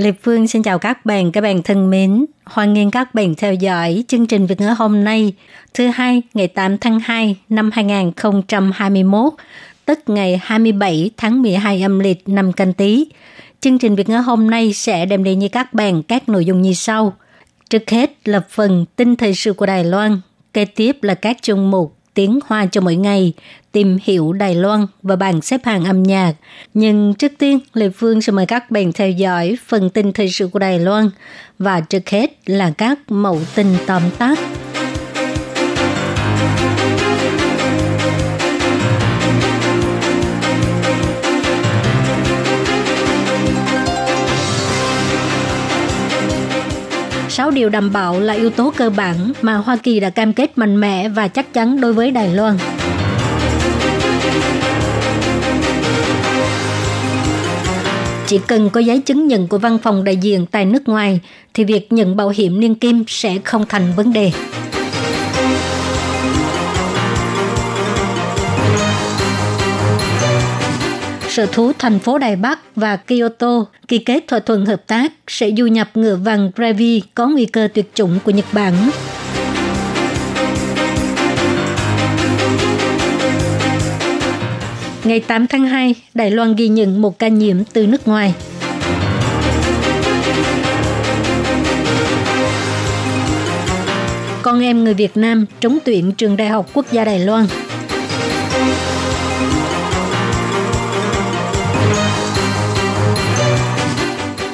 Lê Phương xin chào các bạn, các bạn thân mến. Hoan nghênh các bạn theo dõi chương trình Việt ngữ hôm nay, thứ hai ngày 8 tháng 2 năm 2021, tức ngày 27 tháng 12 âm lịch năm canh tí. Chương trình Việt ngữ hôm nay sẽ đem đến với các bạn các nội dung như sau. Trước hết là phần tin thời sự của Đài Loan, kế tiếp là các chương mục tiếng hoa cho mỗi ngày, tìm hiểu Đài Loan và bảng xếp hạng âm nhạc. Nhưng trước tiên, Lê Phương sẽ mời các bạn theo dõi phần tin thời sự của Đài Loan và trước hết là các mẫu tin tóm tắt. Sáu điều đảm bảo là yếu tố cơ bản mà Hoa Kỳ đã cam kết mạnh mẽ và chắc chắn đối với Đài Loan. Chỉ cần có giấy chứng nhận của văn phòng đại diện tại nước ngoài thì việc nhận bảo hiểm niên kim sẽ không thành vấn đề. Sở thú thành phố Đài Bắc và Kyoto ký kết thỏa thuận hợp tác sẽ du nhập ngựa vàng Brevi có nguy cơ tuyệt chủng của Nhật Bản. Ngày 8 tháng 2, Đài Loan ghi nhận một ca nhiễm từ nước ngoài. Con em người Việt Nam trúng tuyển trường Đại học Quốc gia Đài Loan.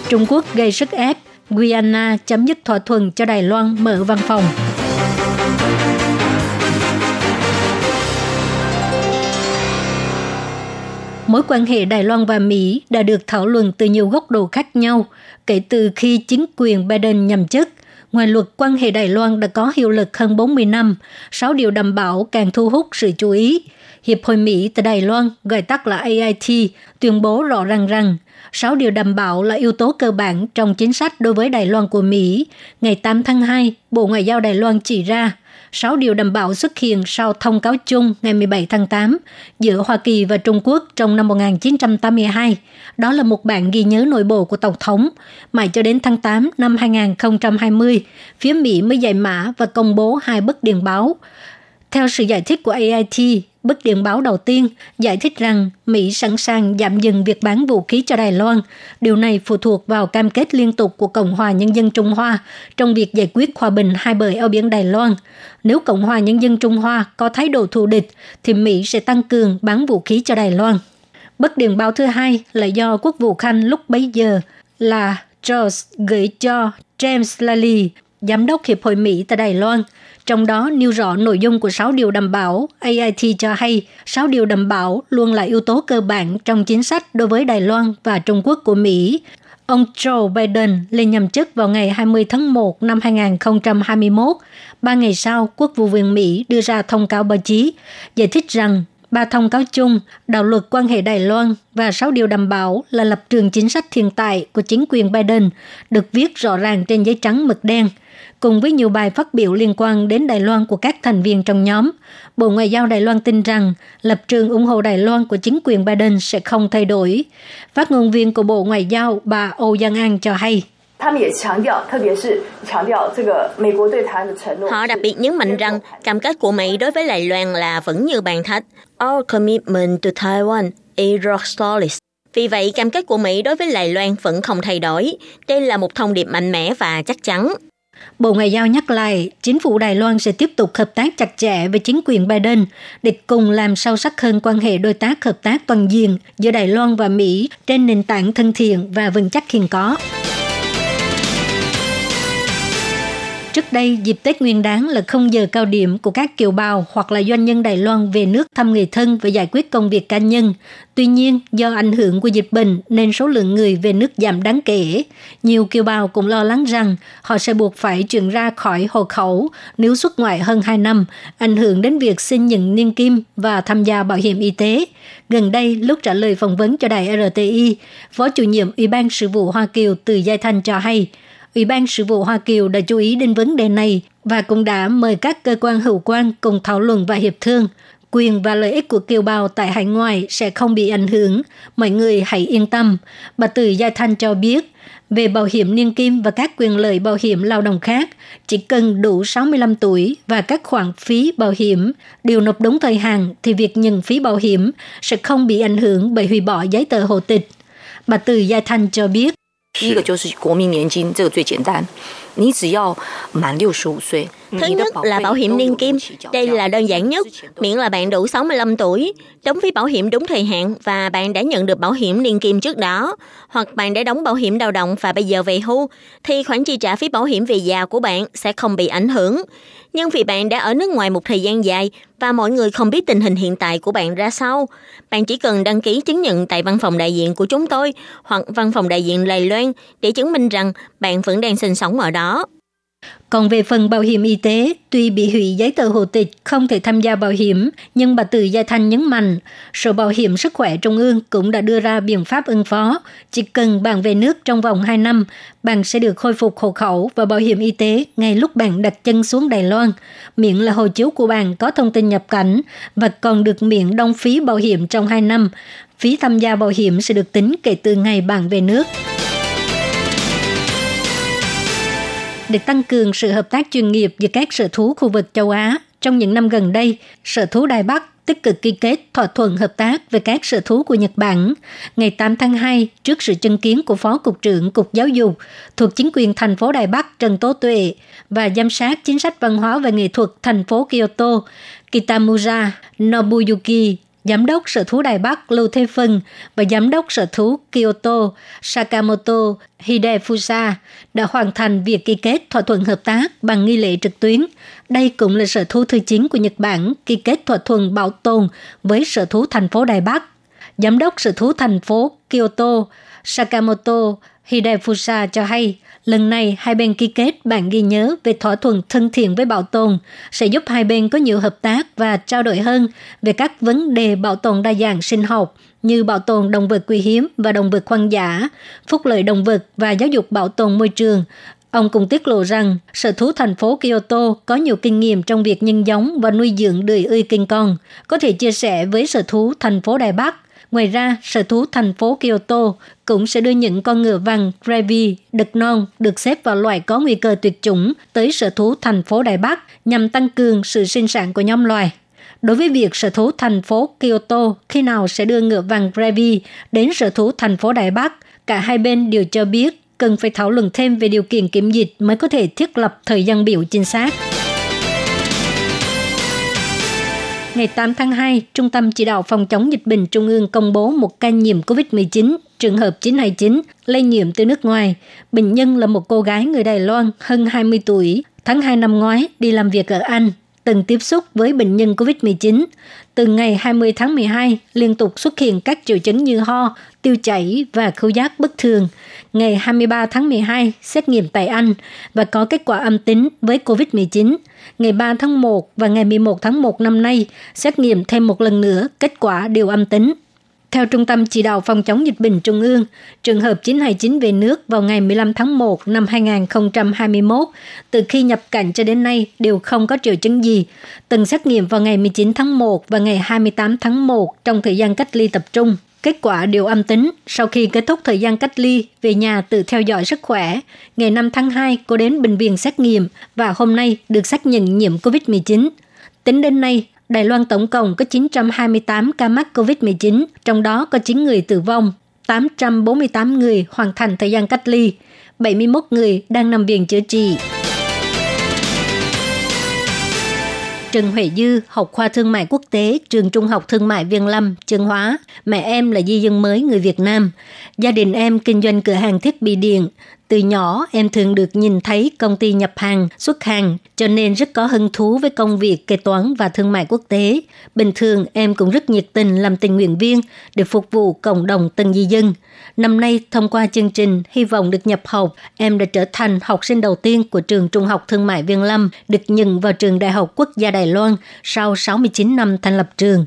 Trung Quốc gây sức ép, Guyana chấm dứt thỏa thuận cho Đài Loan mở văn phòng. Mối quan hệ Đài Loan và Mỹ đã được thảo luận từ nhiều góc độ khác nhau kể từ khi chính quyền Biden nhậm chức. Ngoài luật quan hệ Đài Loan đã có hiệu lực hơn 40 năm, 6 điều đảm bảo càng thu hút sự chú ý. Hiệp hội Mỹ tại Đài Loan, gọi tắt là AIT, tuyên bố rõ ràng rằng 6 điều đảm bảo là yếu tố cơ bản trong chính sách đối với Đài Loan của Mỹ. Ngày 8 tháng 2, Bộ Ngoại giao Đài Loan chỉ ra 6 điều đảm bảo xuất hiện sau thông cáo chung ngày 17 tháng 8 giữa Hoa Kỳ và Trung Quốc trong năm 1982. Đó là một bản ghi nhớ nội bộ của Tổng thống. Mãi cho đến tháng 8 năm 2020, phía Mỹ mới giải mã và công bố hai bức điện báo. Theo sự giải thích của AIT, bức điện báo đầu tiên giải thích rằng Mỹ sẵn sàng giảm dừng việc bán vũ khí cho Đài Loan. Điều này phụ thuộc vào cam kết liên tục của Cộng hòa Nhân dân Trung Hoa trong việc giải quyết hòa bình hai bờ eo biển Đài Loan. Nếu Cộng hòa Nhân dân Trung Hoa có thái độ thù địch, thì Mỹ sẽ tăng cường bán vũ khí cho Đài Loan. Bức điện báo thứ hai là do Quốc vụ Khanh lúc bấy giờ là George gửi cho James Lally, Giám đốc Hiệp hội Mỹ tại Đài Loan – trong đó nêu rõ nội dung của 6 điều đảm bảo. AIT cho hay 6 điều đảm bảo luôn là yếu tố cơ bản trong chính sách đối với Đài Loan và Trung Quốc của Mỹ. Ông Joe Biden lên nhậm chức vào ngày 20 tháng 1 năm 2021. Ba ngày sau, Quốc vụ viện Mỹ đưa ra thông cáo báo chí giải thích rằng ba thông cáo chung, đạo luật quan hệ Đài Loan và sáu điều đảm bảo là lập trường chính sách hiện tại của chính quyền Biden được viết rõ ràng trên giấy trắng mực đen – cùng với nhiều bài phát biểu liên quan đến Đài Loan của các thành viên trong nhóm. Bộ Ngoại giao Đài Loan tin rằng lập trường ủng hộ Đài Loan của chính quyền Biden sẽ không thay đổi. Phát ngôn viên của Bộ Ngoại giao bà Âu Giang An cho hay. Họ đặc biệt nhấn mạnh rằng cam kết của Mỹ đối với Đài Loan là vẫn như bàn thạch. Our commitment to Taiwan is rock solid. Vì vậy, cam kết của Mỹ đối với Đài Loan vẫn không thay đổi. Đây là một thông điệp mạnh mẽ và chắc chắn. Bộ Ngoại giao nhắc lại, chính phủ Đài Loan sẽ tiếp tục hợp tác chặt chẽ với chính quyền Biden để cùng làm sâu sắc hơn quan hệ đối tác hợp tác toàn diện giữa Đài Loan và Mỹ trên nền tảng thân thiện và vững chắc hiện có. Trước đây, dịp Tết Nguyên đáng là không giờ cao điểm của các kiều bào hoặc là doanh nhân Đài Loan về nước thăm người thân và giải quyết công việc cá nhân. Tuy nhiên, do ảnh hưởng của dịch bệnh nên số lượng người về nước giảm đáng kể. Nhiều kiều bào cũng lo lắng rằng họ sẽ buộc phải chuyển ra khỏi hộ khẩu nếu xuất ngoại hơn 2 năm, ảnh hưởng đến việc xin nhận niên kim và tham gia bảo hiểm y tế. Gần đây, lúc trả lời phỏng vấn cho đài RTI, Phó chủ nhiệm Ủy ban sự vụ Hoa Kiều từ Giai Thanh cho hay, Ủy ban sự vụ Hoa Kiều đã chú ý đến vấn đề này và cũng đã mời các cơ quan hữu quan cùng thảo luận và hiệp thương. Quyền và lợi ích của kiều bào tại hải ngoại sẽ không bị ảnh hưởng. Mọi người hãy yên tâm. Bà Từ Gia Thanh cho biết, về bảo hiểm niên kim và các quyền lợi bảo hiểm lao động khác, chỉ cần đủ 65 tuổi và các khoản phí bảo hiểm đều nộp đúng thời hạn thì việc nhận phí bảo hiểm sẽ không bị ảnh hưởng bởi hủy bỏ giấy tờ hộ tịch. Bà Từ Gia Thanh cho biết, 第一个就是国民年金，这个最简单，你只要满六十五岁。 Thứ nhất là bảo hiểm niên kim. Đây là đơn giản nhất, miễn là bạn đủ 65 tuổi, đóng phí bảo hiểm đúng thời hạn và bạn đã nhận được bảo hiểm niên kim trước đó, hoặc bạn đã đóng bảo hiểm lao động và bây giờ về hưu, thì khoản chi trả phí bảo hiểm về già của bạn sẽ không bị ảnh hưởng. Nhưng vì bạn đã ở nước ngoài một thời gian dài và mọi người không biết tình hình hiện tại của bạn ra sao, bạn chỉ cần đăng ký chứng nhận tại văn phòng đại diện của chúng tôi hoặc văn phòng đại diện Lài Loan để chứng minh rằng bạn vẫn đang sinh sống ở đó. Còn về phần bảo hiểm y tế, tuy bị hủy giấy tờ hộ tịch không thể tham gia bảo hiểm, nhưng bà Từ Gia Thanh nhấn mạnh, Sở Bảo hiểm Sức khỏe Trung ương cũng đã đưa ra biện pháp ứng phó. Chỉ cần bạn về nước trong vòng 2 năm, bạn sẽ được khôi phục hộ khẩu và bảo hiểm y tế ngay lúc bạn đặt chân xuống Đài Loan, miễn là hộ chiếu của bạn có thông tin nhập cảnh và còn được miễn đóng phí bảo hiểm trong 2 năm. Phí tham gia bảo hiểm sẽ được tính kể từ ngày bạn về nước. Để tăng cường sự hợp tác chuyên nghiệp giữa các sở thú khu vực châu Á. Trong những năm gần đây, sở thú Đài Bắc tích cực ký kết thỏa thuận hợp tác với các sở thú của Nhật Bản. Ngày 8 tháng 2, trước sự chứng kiến của Phó Cục trưởng Cục Giáo dục thuộc chính quyền thành phố Đài Bắc Trần Tố Tuệ và giám sát chính sách văn hóa và nghệ thuật thành phố Kyoto, Kitamura Nobuyuki Giám đốc Sở thú Đài Bắc Lưu Thế Phân và Giám đốc Sở thú Kyoto Sakamoto Hidefusa đã hoàn thành việc ký kết thỏa thuận hợp tác bằng nghi lễ trực tuyến. Đây cũng là sở thú thứ 9 của Nhật Bản ký kết thỏa thuận bảo tồn với sở thú thành phố Đài Bắc. Giám đốc sở thú thành phố Kyoto Sakamoto Hidefusa cho hay, lần này hai bên ký kết bản ghi nhớ về thỏa thuận thân thiện với bảo tồn sẽ giúp hai bên có nhiều hợp tác và trao đổi hơn về các vấn đề bảo tồn đa dạng sinh học như bảo tồn động vật quý hiếm và động vật hoang dã, phúc lợi động vật và giáo dục bảo tồn môi trường. Ông cũng tiết lộ rằng sở thú thành phố Kyoto có nhiều kinh nghiệm trong việc nhân giống và nuôi dưỡng đười ươi kinh con, có thể chia sẻ với sở thú thành phố Đài Bắc Ngoài ra, sở thú thành phố Kyoto cũng sẽ đưa những con ngựa vàng Gravy, đực non được xếp vào loại có nguy cơ tuyệt chủng tới sở thú thành phố Đài Bắc nhằm tăng cường sự sinh sản của nhóm loài. Đối với việc sở thú thành phố Kyoto khi nào sẽ đưa ngựa vàng Gravy đến sở thú thành phố Đài Bắc, cả hai bên đều cho biết cần phải thảo luận thêm về điều kiện kiểm dịch mới có thể thiết lập thời gian biểu chính xác. Ngày 8 tháng 2, Trung tâm Chỉ đạo Phòng chống dịch bệnh Trung ương công bố một ca nhiễm COVID-19, trường hợp 929, lây nhiễm từ nước ngoài. Bệnh nhân là một cô gái người Đài Loan, hơn 20 tuổi, tháng 2 năm ngoái đi làm việc ở Anh, từng tiếp xúc với bệnh nhân COVID-19. Từ ngày 20 tháng 12, liên tục xuất hiện các triệu chứng như ho, tiêu chảy và khứu giác bất thường. Ngày 23 tháng 12, xét nghiệm tại Anh và có kết quả âm tính với COVID-19. Ngày 3 tháng 1 và ngày 11 tháng 1 năm nay, xét nghiệm thêm một lần nữa, kết quả đều âm tính. Theo Trung tâm Chỉ đạo Phòng chống dịch bệnh Trung ương, trường hợp 929 về nước vào ngày 15 tháng 1 năm 2021, từ khi nhập cảnh cho đến nay đều không có triệu chứng gì. Từng xét nghiệm vào ngày 19 tháng 1 và ngày 28 tháng 1 trong thời gian cách ly tập trung. Kết quả đều âm tính. Sau khi kết thúc thời gian cách ly, về nhà tự theo dõi sức khỏe. Ngày 5 tháng 2, cô đến bệnh viện xét nghiệm và hôm nay được xác nhận nhiễm COVID-19. Tính đến nay, Đài Loan tổng cộng có 928 ca mắc COVID-19, trong đó có 9 người tử vong, 848 người hoàn thành thời gian cách ly, 71 người đang nằm viện chữa trị. Trần Huệ Dư, học khoa thương mại quốc tế, trường Trung học Thương mại Viên Lâm, Trương Hóa. Mẹ em là di dân mới người Việt Nam. Gia đình em kinh doanh cửa hàng thiết bị điện. Từ nhỏ em thường được nhìn thấy công ty nhập hàng, xuất hàng, cho nên rất có hứng thú với công việc kế toán và thương mại quốc tế. Bình thường em cũng rất nhiệt tình làm tình nguyện viên để phục vụ cộng đồng tân di dân. Năm nay, thông qua chương trình hy vọng được nhập học, em đã trở thành học sinh đầu tiên của trường Trung học Thương mại Viên Lâm được nhận vào trường Đại học Quốc gia Đài Loan sau 69 năm thành lập trường.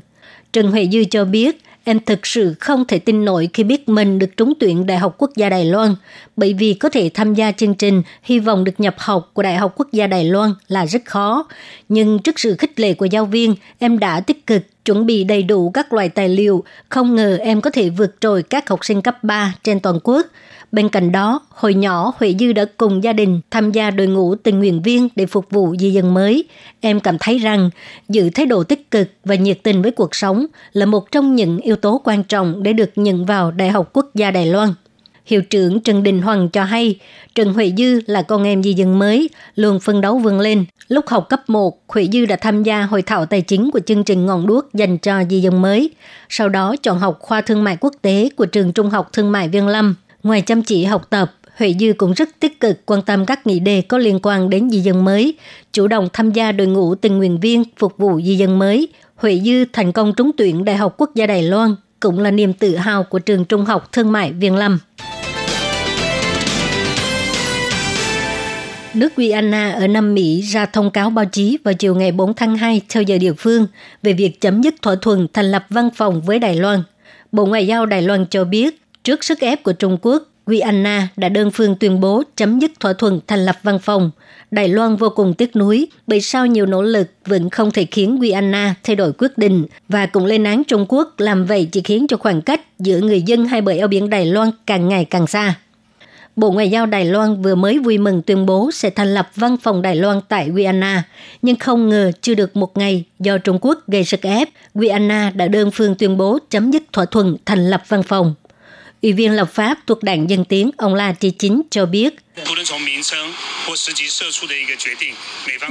Trần Huệ Dư cho biết, Em thực sự không thể tin nổi khi biết mình được trúng tuyển Đại học Quốc gia Đài Loan, bởi vì có thể tham gia chương trình hy vọng được nhập học của Đại học Quốc gia Đài Loan là rất khó. Nhưng trước sự khích lệ của giáo viên, em đã tích cực chuẩn bị đầy đủ các loại tài liệu, không ngờ em có thể vượt trội các học sinh cấp 3 trên toàn quốc. Bên cạnh đó, hồi nhỏ Huệ Dư đã cùng gia đình tham gia đội ngũ tình nguyện viên để phục vụ di dân mới. Em cảm thấy rằng giữ thái độ tích cực và nhiệt tình với cuộc sống là một trong những yếu tố quan trọng để được nhận vào Đại học Quốc gia Đài Loan. Hiệu trưởng Trần Đình Hoàng cho hay, Trần Huệ Dư là con em di dân mới, luôn phân đấu vươn lên. Lúc học cấp 1, Huệ Dư đã tham gia hội thảo tài chính của chương trình ngọn đuốc dành cho di dân mới. Sau đó chọn học khoa thương mại quốc tế của trường Trung học Thương mại Viên Lâm. Ngoài chăm chỉ học tập, Huệ Dư cũng rất tích cực quan tâm các nghị đề có liên quan đến di dân mới, chủ động tham gia đội ngũ tình nguyện viên phục vụ di dân mới. Huệ Dư thành công trúng tuyển Đại học Quốc gia Đài Loan, cũng là niềm tự hào của trường Trung học Thương mại Viên Lâm. Nước Guyana ở Nam Mỹ ra thông cáo báo chí vào chiều ngày 4 tháng 2 theo giờ địa phương về việc chấm dứt thỏa thuận thành lập văn phòng với Đài Loan. Bộ Ngoại giao Đài Loan cho biết, trước sức ép của Trung Quốc, Guyana đã đơn phương tuyên bố chấm dứt thỏa thuận thành lập văn phòng. Đài Loan vô cùng tiếc nuối bởi sau nhiều nỗ lực vẫn không thể khiến Guyana thay đổi quyết định và cũng lên án Trung Quốc làm vậy chỉ khiến cho khoảng cách giữa người dân hai bờ eo biển Đài Loan càng ngày càng xa. Bộ Ngoại giao Đài Loan vừa mới vui mừng tuyên bố sẽ thành lập văn phòng Đài Loan tại Guyana, nhưng không ngờ chưa được một ngày do Trung Quốc gây sức ép, Guyana đã đơn phương tuyên bố chấm dứt thỏa thuận thành lập văn phòng. Ủy viên lập pháp thuộc đảng Dân Tiến, ông La Tri Chính cho biết,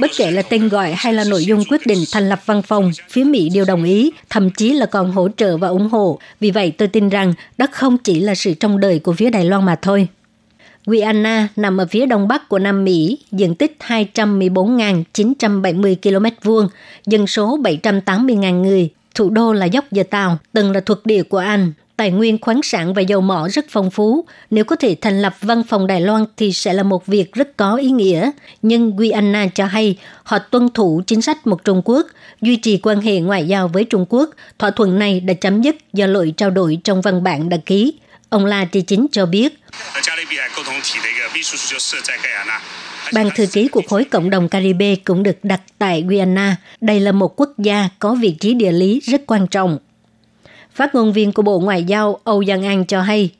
Bất kể là tên gọi hay là nội dung quyết định thành lập văn phòng, phía Mỹ đều đồng ý, thậm chí là còn hỗ trợ và ủng hộ. Vì vậy tôi tin rằng đó không chỉ là sự trong đời của phía Đài Loan mà thôi. Guyana nằm ở phía đông bắc của Nam Mỹ, diện tích 214.970 km vuông, dân số 780.000 người. Thủ đô là dốc Giờ Tàu, từng là thuộc địa của Anh. Tài nguyên khoáng sản và dầu mỏ rất phong phú. Nếu có thể thành lập văn phòng Đài Loan thì sẽ là một việc rất có ý nghĩa. Nhưng Guyana cho hay họ tuân thủ chính sách một Trung Quốc, duy trì quan hệ ngoại giao với Trung Quốc. Thỏa thuận này đã chấm dứt do lỗi trao đổi trong văn bản đã ký. Ông La Tri Chính cho biết, Ban thư ký của khối cộng đồng Caribe cũng được đặt tại Guyana. Đây là một quốc gia có vị trí địa lý rất quan trọng. Phát ngôn viên của Bộ Ngoại giao Âu Giang An cho hay,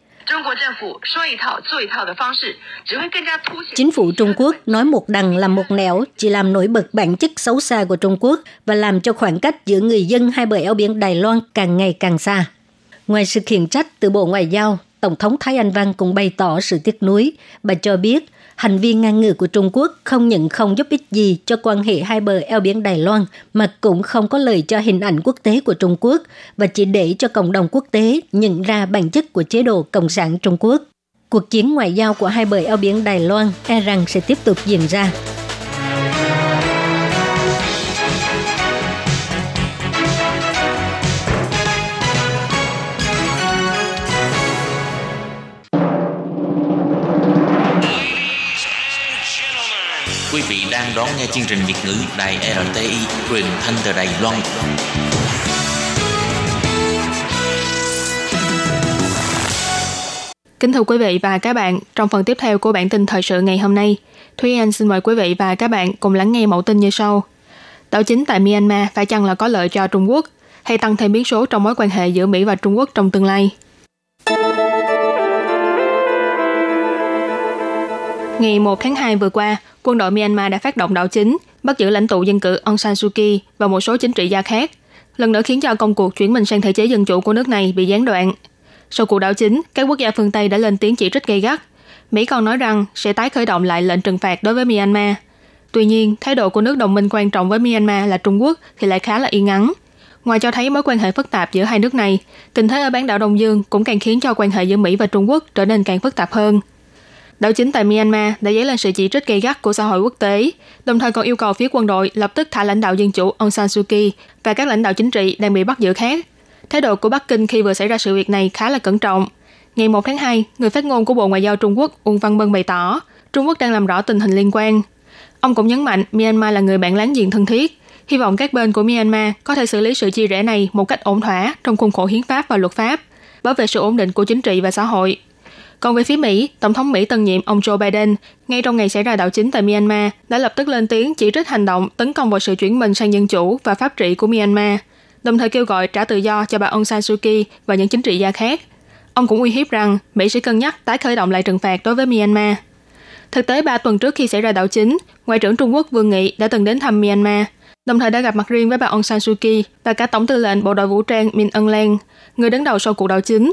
Chính phủ Trung Quốc nói một đằng làm một nẻo, chỉ làm nổi bật bản chất xấu xa của Trung Quốc và làm cho khoảng cách giữa người dân hai bờ eo biển Đài Loan càng ngày càng xa. Ngoài sự khiển trách từ Bộ Ngoại giao, Tổng thống Thái Anh Văn cũng bày tỏ sự tiếc nuối. Bà cho biết, hành vi ngang ngược của Trung Quốc không những không giúp ích gì cho quan hệ hai bờ eo biển Đài Loan, mà cũng không có lợi cho hình ảnh quốc tế của Trung Quốc và chỉ để cho cộng đồng quốc tế nhận ra bản chất của chế độ Cộng sản Trung Quốc. Cuộc chiến ngoại giao của hai bờ eo biển Đài Loan e rằng sẽ tiếp tục diễn ra. Đang đón nghe chương trình Việt ngữ Đài RTI truyền thanh từ Đài Loan. Kính thưa quý vị và các bạn, trong phần tiếp theo của bản tin thời sự ngày hôm nay, Thúy Anh xin mời quý vị và các bạn cùng lắng nghe mẫu tin như sau. Đảo chính tại Myanmar phải chăng là có lợi cho Trung Quốc hay tăng thêm biến số trong mối quan hệ giữa Mỹ và Trung Quốc trong tương lai? Ngày 1 tháng 2 vừa qua, quân đội Myanmar đã phát động đảo chính, bắt giữ lãnh tụ dân cử Aung San Suu Kyi và một số chính trị gia khác, lần nữa khiến cho công cuộc chuyển mình sang thể chế dân chủ của nước này bị gián đoạn. Sau cuộc đảo chính, các quốc gia phương Tây đã lên tiếng chỉ trích gay gắt. Mỹ còn nói rằng sẽ tái khởi động lại lệnh trừng phạt đối với Myanmar. Tuy nhiên, thái độ của nước đồng minh quan trọng với Myanmar là Trung Quốc thì lại khá là yên ngắn. Ngoài cho thấy mối quan hệ phức tạp giữa hai nước này, tình thế ở bán đảo Đông Dương cũng càng khiến cho quan hệ giữa Mỹ và Trung Quốc trở nên càng phức tạp hơn. Đảo chính tại Myanmar đã dấy lên sự chỉ trích gay gắt của xã hội quốc tế, đồng thời còn yêu cầu phía quân đội lập tức thả lãnh đạo dân chủ Aung San Suu Kyi và các lãnh đạo chính trị đang bị bắt giữ khác. Thái độ của Bắc Kinh khi vừa xảy ra sự việc này khá là cẩn trọng. Ngày 1 tháng 2, người phát ngôn của Bộ Ngoại giao Trung Quốc Uông Văn Bân bày tỏ Trung Quốc đang làm rõ tình hình liên quan. Ông cũng nhấn mạnh Myanmar là người bạn láng giềng thân thiết, hy vọng các bên của Myanmar có thể xử lý sự chia rẽ này một cách ổn thỏa trong khuôn khổ hiến pháp và luật pháp, bảo vệ sự ổn định của chính trị và xã hội. Còn về phía Mỹ, Tổng thống Mỹ tân nhiệm ông Joe Biden, ngay trong ngày xảy ra đảo chính tại Myanmar, đã lập tức lên tiếng chỉ trích hành động tấn công vào sự chuyển mình sang dân chủ và pháp trị của Myanmar, đồng thời kêu gọi trả tự do cho bà Aung San Suu Kyi và những chính trị gia khác. Ông cũng uy hiếp rằng Mỹ sẽ cân nhắc tái khởi động lại trừng phạt đối với Myanmar. Thực tế 3 tuần trước khi xảy ra đảo chính, Ngoại trưởng Trung Quốc Vương Nghị đã từng đến thăm Myanmar, đồng thời đã gặp mặt riêng với bà Aung San Suu Kyi và cả Tổng tư lệnh Bộ đội Vũ trang Min Aung Hlaing, người đứng đầu sau cuộc đảo chính.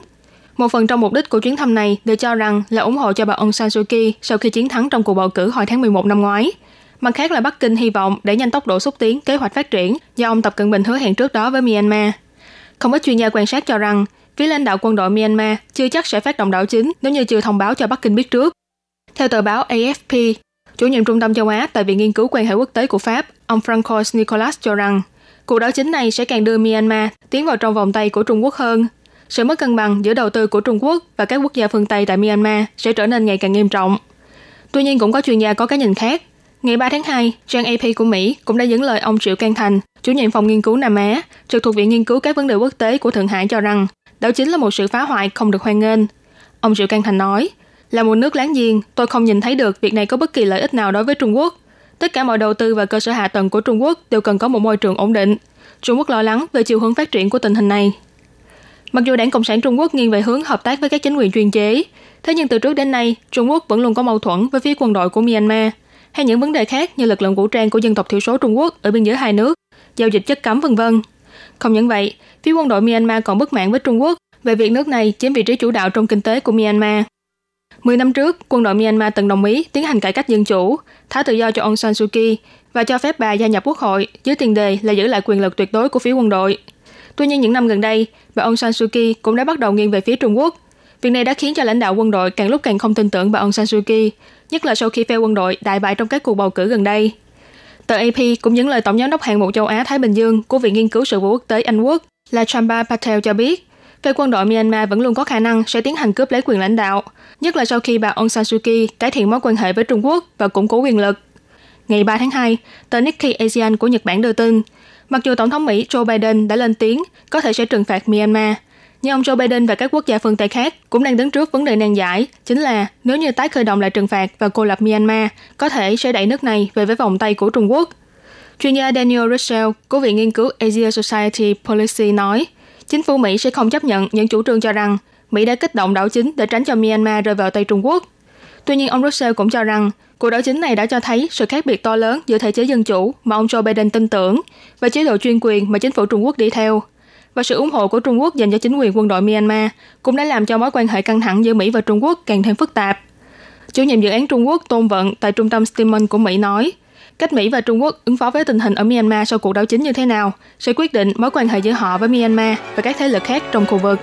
Một phần trong mục đích của chuyến thăm này được cho rằng là ủng hộ cho bà Aung San Suu Kyi sau khi chiến thắng trong cuộc bầu cử hồi tháng 11 năm ngoái. Mặt khác là Bắc Kinh hy vọng để nhanh tốc độ xúc tiến kế hoạch phát triển do ông Tập Cận Bình hứa hẹn trước đó với Myanmar. Không ít chuyên gia quan sát cho rằng phía lãnh đạo quân đội Myanmar chưa chắc sẽ phát động đảo chính nếu như chưa thông báo cho Bắc Kinh biết trước. Theo tờ báo AFP, chủ nhiệm trung tâm châu Á tại Viện Nghiên cứu quan hệ quốc tế của Pháp, ông Francois Nicolas cho rằng cuộc đảo chính này sẽ càng đưa Myanmar tiến vào trong vòng tay của Trung Quốc hơn. Sự mất cân bằng giữa đầu tư của Trung Quốc và các quốc gia phương Tây tại Myanmar sẽ trở nên ngày càng nghiêm trọng. Tuy nhiên cũng có chuyên gia có cái nhìn khác. Ngày 3 tháng 2, trang AP của Mỹ cũng đã dẫn lời ông Triệu Can Thành, chủ nhiệm phòng nghiên cứu Nam Á, trực thuộc Viện Nghiên cứu các vấn đề quốc tế của Thượng Hải cho rằng đảo chính là một sự phá hoại không được hoan nghênh. Ông Triệu Can Thành nói, là một nước láng giềng, tôi không nhìn thấy được việc này có bất kỳ lợi ích nào đối với Trung Quốc. Tất cả mọi đầu tư và cơ sở hạ tầng của Trung Quốc đều cần có một môi trường ổn định. Trung Quốc lo lắng về chiều hướng phát triển của tình hình này. Mặc dù Đảng Cộng sản Trung Quốc nghiêng về hướng hợp tác với các chính quyền chuyên chế, thế nhưng từ trước đến nay, Trung Quốc vẫn luôn có mâu thuẫn với phía quân đội của Myanmar hay những vấn đề khác như lực lượng vũ trang của dân tộc thiểu số Trung Quốc ở biên giới hai nước, giao dịch chất cấm vân vân. Không những vậy, phía quân đội Myanmar còn bất mãn với Trung Quốc về việc nước này chiếm vị trí chủ đạo trong kinh tế của Myanmar. Mười năm trước, quân đội Myanmar từng đồng ý tiến hành cải cách dân chủ, thả tự do cho Aung San Suu Kyi và cho phép bà gia nhập quốc hội dưới tiền đề là giữ lại quyền lực tuyệt đối của phía quân đội. Tuy nhiên những năm gần đây, bà Aung San Suu Kyi cũng đã bắt đầu nghiêng về phía Trung Quốc. Việc này đã khiến cho lãnh đạo quân đội càng lúc càng không tin tưởng bà Aung San Suu Kyi, nhất là sau khi phe quân đội đại bại trong các cuộc bầu cử gần đây. Tờ AP cũng dẫn lời Tổng giám đốc hạng mục châu Á Thái Bình Dương của Viện Nghiên cứu sự vụ quốc tế Anh Quốc là Chamba Patel cho biết, phe quân đội Myanmar vẫn luôn có khả năng sẽ tiến hành cướp lấy quyền lãnh đạo, nhất là sau khi bà Aung San Suu Kyi cải thiện mối quan hệ với Trung Quốc và củng cố quyền lực. Ngày 3 tháng 2, tờ Nikkei Asian của Nhật Bản đưa tin, mặc dù Tổng thống Mỹ Joe Biden đã lên tiếng có thể sẽ trừng phạt Myanmar, nhưng ông Joe Biden và các quốc gia phương Tây khác cũng đang đứng trước vấn đề nan giải, chính là nếu như tái khởi động lại trừng phạt và cô lập Myanmar, có thể sẽ đẩy nước này về với vòng tay của Trung Quốc. Chuyên gia Daniel Russell của Viện Nghiên cứu Asia Society Policy nói, chính phủ Mỹ sẽ không chấp nhận những chủ trương cho rằng Mỹ đã kích động đảo chính để tránh cho Myanmar rơi vào tay Trung Quốc. Tuy nhiên, ông Russell cũng cho rằng cuộc đảo chính này đã cho thấy sự khác biệt to lớn giữa thể chế dân chủ mà ông Joe Biden tin tưởng và chế độ chuyên quyền mà chính phủ Trung Quốc đi theo. Và sự ủng hộ của Trung Quốc dành cho chính quyền quân đội Myanmar cũng đã làm cho mối quan hệ căng thẳng giữa Mỹ và Trung Quốc càng thêm phức tạp. Chủ nhiệm dự án Trung Quốc Tôn Vận tại trung tâm Stimon của Mỹ nói, cách Mỹ và Trung Quốc ứng phó với tình hình ở Myanmar sau cuộc đảo chính như thế nào sẽ quyết định mối quan hệ giữa họ với Myanmar và các thế lực khác trong khu vực.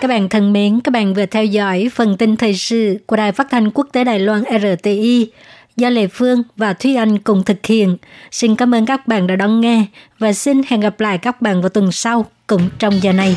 Các bạn thân mến, các bạn vừa theo dõi phần tin thời sự của Đài Phát thanh Quốc tế Đài Loan RTI do Lê Phương và Thúy Anh cùng thực hiện. Xin cảm ơn các bạn đã đón nghe và xin hẹn gặp lại các bạn vào tuần sau cũng trong giờ này.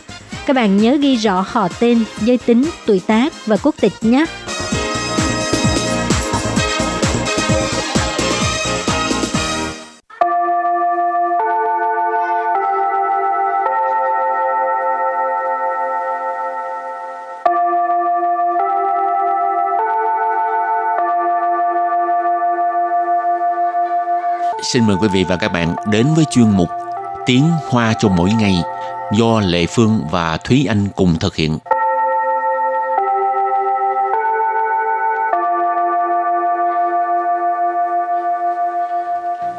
Các bạn nhớ ghi rõ họ tên, giới tính, tuổi tác và quốc tịch nhé. Xin mời quý vị và các bạn đến với chuyên mục Tiếng Hoa cho mỗi ngày do Lệ Phương và Thúy Anh cùng thực hiện.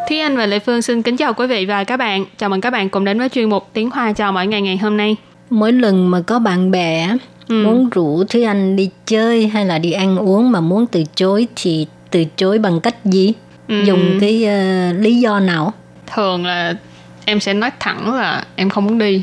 Thúy Anh và Lệ Phương xin kính chào quý vị và các bạn. Chào mừng các bạn cùng đến với chuyên mục Tiếng Hoa cho mỗi ngày ngày hôm nay. Mỗi lần mà có bạn bè Ừ. muốn rủ Thúy Anh đi chơi hay là đi ăn uống mà muốn từ chối thì từ chối bằng cách gì? Ừ. Dùng cái ờ, lý do nào? Thường là em sẽ nói thẳng là em không muốn đi.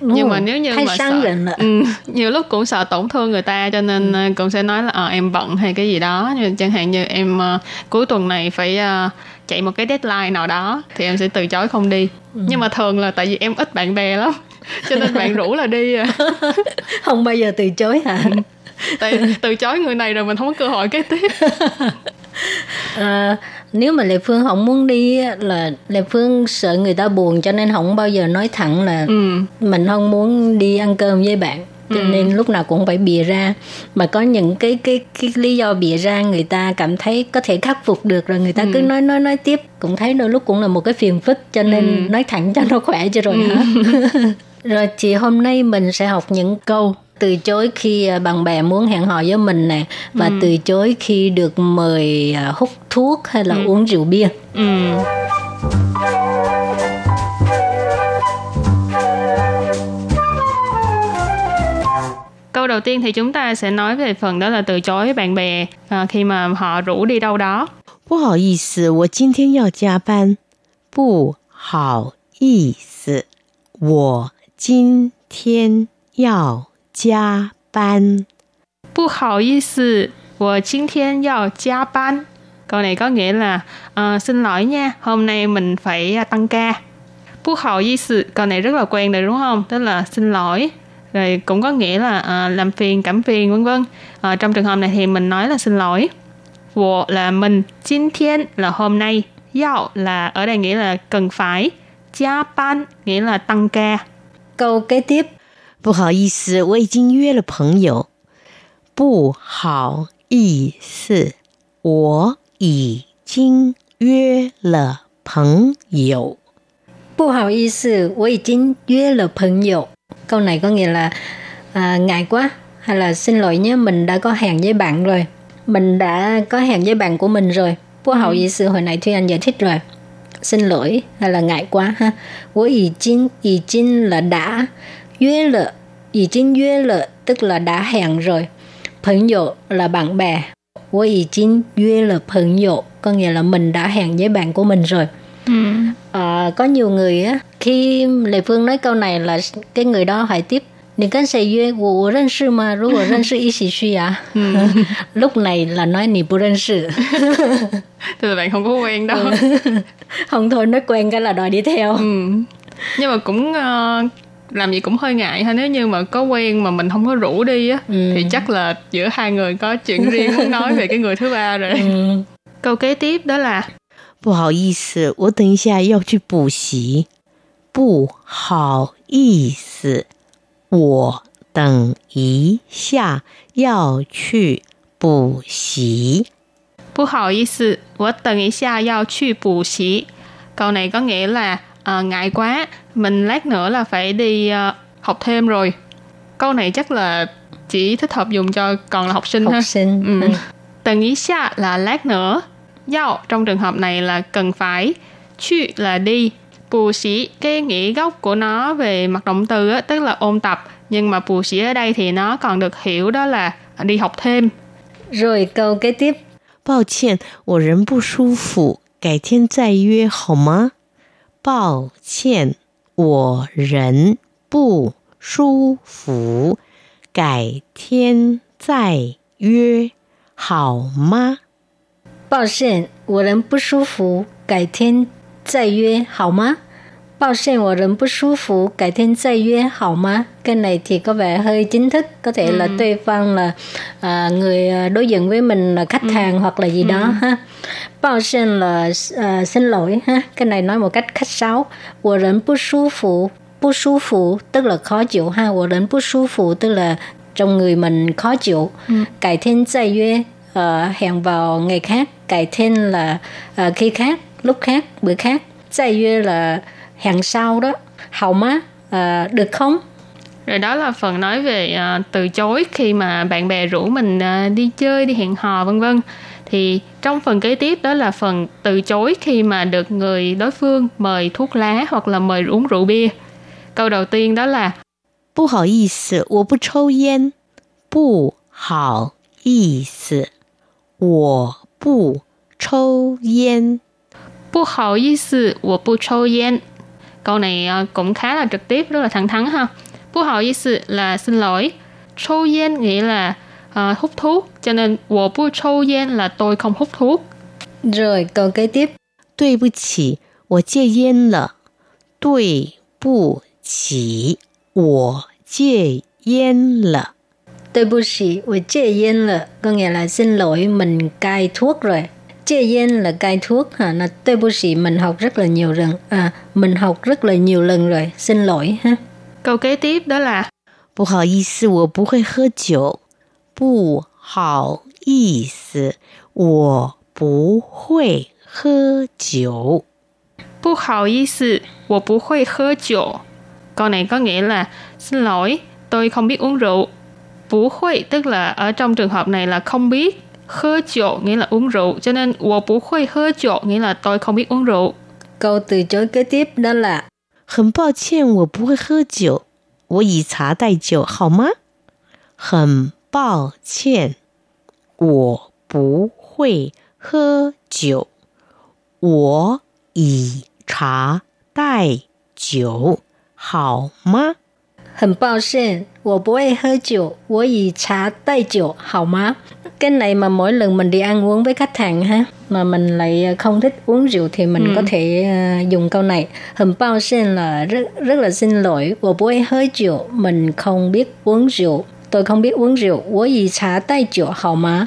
Nhưng mà nếu như mà sợ, ừ, nhiều lúc cũng sợ tổn thương người ta cho nên ờ, cũng sẽ nói là ờ, em bận hay cái gì đó. Như chẳng hạn như em ờ, cuối tuần này phải ờ, chạy một cái deadline nào đó thì em sẽ từ chối không đi. Nhưng mà thường là tại vì em ít bạn bè lắm cho nên bạn rủ là đi à. Không bao giờ từ chối hả? tại từ chối người này rồi mình không có cơ hội kế tiếp. Ờ, nếu mà Lệ Phương không muốn đi là Lệ Phương sợ người ta buồn cho nên không bao giờ nói thẳng là ừ. mình không muốn đi ăn cơm với bạn. Cho nên lúc nào cũng phải bịa ra. Mà có những cái cái cái lý do bịa ra người ta cảm thấy có thể khắc phục được rồi người ta cứ nói nói nói tiếp. Cũng thấy đôi lúc cũng là một cái phiền phức cho nên nói thẳng cho nó khỏe cho rồi hả? Rồi thì hôm nay mình sẽ học những câu từ chối khi à, bạn bè muốn hẹn hò với mình nè và từ chối khi được mời à, hút thuốc hay là uống rượu bia ừ Câu đầu tiên thì chúng ta sẽ nói về phần đó là từ chối bạn bè à, khi mà họ rủ đi đâu đó. 不好意思，我今天要加班。不好意思，我今天要 加班。不好意思，我今天要加班. Câu này có nghĩa là "Ờ, xin lỗi nha, hôm nay mình phải à, tăng ca. 不好意思, câu này rất là quen rồi đúng không? Tức là xin lỗi. Rồi cũng có nghĩa là à, làm phiền, cảm phiền vân vân. À, trong trường hợp này thì mình nói là xin lỗi. 我 là mình, 今天 là hôm nay, 要 là ở đây nghĩa là cần phải, 加班 nghĩa là tăng ca. câu kế tiếp 不好意思，我已经约了朋友。不好意思，我已经约了朋友。 不好意思，我已经约了朋友。Câu này có nghĩa là à, ngại quá hay là xin lỗi nhé, mình đã có hẹn với bạn rồi. Mình đã có hẹn với bạn của mình rồi. Bố hậu ý sự hồi nãy Thúy Anh giải thích rồi. Xin lỗi hay là ngại quá ha. 我已经已经 là đã, 约了已经约了 tức là đã hẹn rồi. 朋友 là bạn bè. 我已经约了朋友 có nghĩa là mình đã hẹn với bạn của mình rồi. Ờ, có nhiều người á khi Lệ Phương nói câu này là cái người đó hỏi tiếp 你跟谁约？我我认识吗？如果认识一起去啊。Lúc này là nói 你不认识， Tức là bạn không có quen đâu. không thôi nói quen cái là đòi đi theo. Ừ. nhưng mà cũng ờ, làm gì cũng hơi ngại ha nếu như mà có quen mà mình không có rủ đi á Ừ. thì chắc là giữa hai người có chuyện riêng muốn nói về cái người thứ ba rồi Ừ. câu kế tiếp đó là 不好意思，我等一下要去补习。不好意思，我等一下要去补习。 不好意思我等一下要去补习 câu này có nghĩa là ờ, ngại quá mình lát nữa là phải đi ờ, học thêm rồi câu này chắc là chỉ thích hợp dùng cho còn là học sinh ha Học sinh. Ừ. Ừ. Tầng ý xa là lát nữa. Yao trong trường hợp này là cần phải. Chu là đi. Bù sĩ, cái nghĩa gốc của nó về mặt động từ á, tức là ôn tập. Nhưng mà bù sĩ ở đây thì nó còn được hiểu đó là đi học thêm. Rồi câu kế tiếp 抱歉，我人不舒服，改天再约好吗？抱歉， 我人不舒服，改天再约好吗？抱歉，我人不舒服，改天再约好吗？抱歉，我人不舒服，改天再约好吗? Cái này thì có vẻ hơi chính thức, có thể ừ. là đối phương là à, người đối diện với mình là khách ừ. hàng hoặc là gì ừ. đó ha. Bao xin là à, xin lỗi ha. Cái này nói một cách khách sáo. 我人不舒服,不舒服 tức là khó chịu ha. 我人不舒服 tức là trong người mình khó chịu. Ừ. Cải thiên giải约uh, hẹn vào ngày khác. Cải thiên là uh, khi khác, lúc khác, bữa khác. Giải约là hẹn sau đó hậu má à, được không rồi đó là phần nói về à, từ chối khi mà bạn bè rủ mình à, đi chơi đi hẹn hò vân vân thì trong phần kế tiếp đó là phần từ chối khi mà được người đối phương mời thuốc lá hoặc là mời uống rượu bia câu đầu tiên đó là 不好意思，我不抽烟。不好意思，我不抽烟。不好意思，我不抽烟。 Câu này ờ, cũng khá là trực tiếp, rất là thẳng thắn ha. Bố hào ý sự là xin lỗi. Chou yen nghĩa là uh, hút thuốc, cho nên wo bu chou yen là tôi không hút thuốc. Rồi câu kế tiếp. Đối bu chỉ, wo jie yen le. Đối bu chỉ, wo jie yen le. Đối bu chỉ, wo jie yen le. Có nghĩa là xin lỗi, mình cai thuốc rồi. chế yên là cai thuốc ha là tôi bác sĩ mình học rất là nhiều lần à mình học rất là nhiều lần rồi xin lỗi ha câu kế tiếp đó là 不好意思，我不会喝酒。不好意思，我不会喝酒。不好意思，我不会喝酒。Câu này có nghĩa là xin lỗi, tôi không biết uống rượu. Bú huệ tức là ở trong trường hợp này là không biết Hơ rượu nghĩa là uống rượu, cho nên 我不会喝酒 nghĩa là tôi không biết uống rượu. Câu từ chối kế tiếp đó là 很抱歉，我不会喝酒，我以茶代酒，好吗？很抱歉，我不会喝酒，我以茶代酒，好吗？很抱歉， 我不会喝酒，我以茶代酒，好吗？cái này mà mỗi lần mình đi ăn uống với khách hàng ha mà mình lại không thích uống rượu thì mình ừ. có thể uh, dùng câu này hầm bao xin là rất rất là xin lỗi của bố hơi rượu mình không biết uống rượu tôi không biết uống rượu tôi ý trà tay rượu hảo má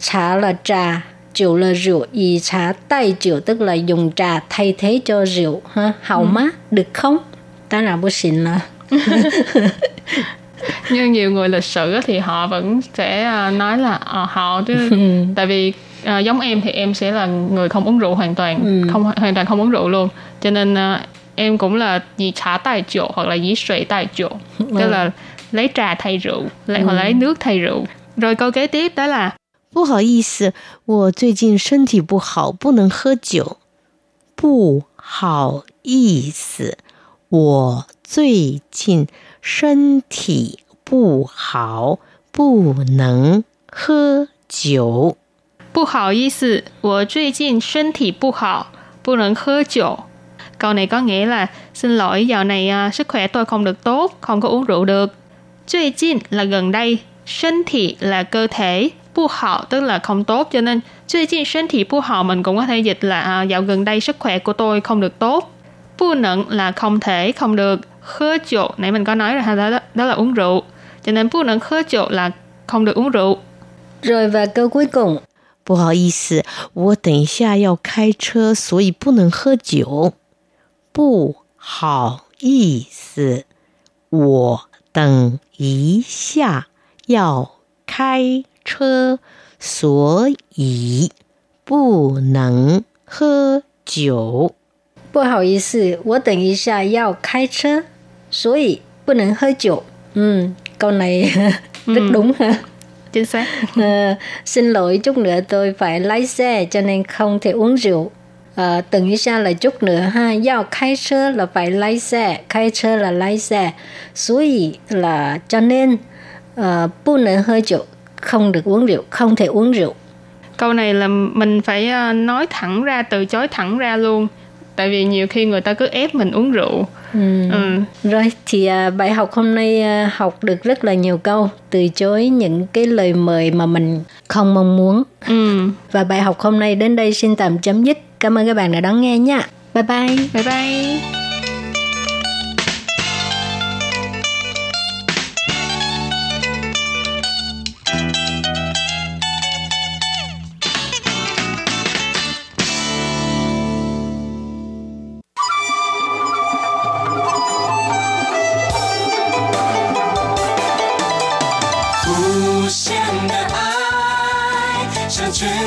trà là trà rượu là rượu ý trà tay rượu tức là dùng trà thay thế cho rượu ha hảo ừ. má được không ta là bố xin là như nhiều người lịch sử thì họ vẫn sẽ à, nói là uh, họ chứ tại vì uh, giống em thì em sẽ là người không uống rượu hoàn toàn ừ. không hoàn toàn không uống rượu luôn cho nên uh, em cũng là gì trà tài rượu hoặc là gì sủy tài rượu tức ừ. là lấy trà thay rượu lấy ừ. hoặc lấy nước thay rượu rồi câu kế tiếp đó là 不好意思，我最近身体不好，不能喝酒。不好意思，我最近身体不好，不能喝酒。 不好意思，我最近身体不好，不能喝酒。Câu này có nghĩa là xin lỗi dạo này à, sức khỏe tôi không được tốt, không có uống rượu được.最近 là gần đây, thân thị là cơ thể, bu hảo tức là không tốt cho nên 最近身体不好 mình cũng có thể dịch là à, dạo gần đây sức khỏe của tôi không được tốt. Bu nặng là không thể, không được. Khơ rượu, nãy mình có nói rồi ha, đó, đó là uống rượu. Cho nên bu nặng khơ rượu là không được uống rượu. Rồi và câu cuối cùng. 不好意思，我等一下要开车，所以不能喝酒。不好意思，我等一下要开车，所以不能喝酒。不好意思，我等一下要开车， 所以不能喝酒. Ừ, câu này rất ừ. đúng ha. Chính xác. À, xin lỗi chút nữa tôi phải lái xe cho nên không thể uống rượu. À, từng ý xa là chút nữa ha. Giao khai车 là phải lái xe, khai 车 là lái xe. Suy là cho nên uh, bu nợ hơi rượu, không được uống rượu, không thể uống rượu. Câu này là mình phải nói thẳng ra, từ chối thẳng ra luôn tại vì nhiều khi người ta cứ ép mình uống rượu Ừ. ừ. Rồi thì à, bài học hôm nay à, học được rất là nhiều câu từ chối những cái lời mời mà mình không mong muốn. Ừ. Và bài học hôm nay đến đây xin tạm chấm dứt. Cảm ơn các bạn đã đón nghe nha. Bye bye. Bye bye.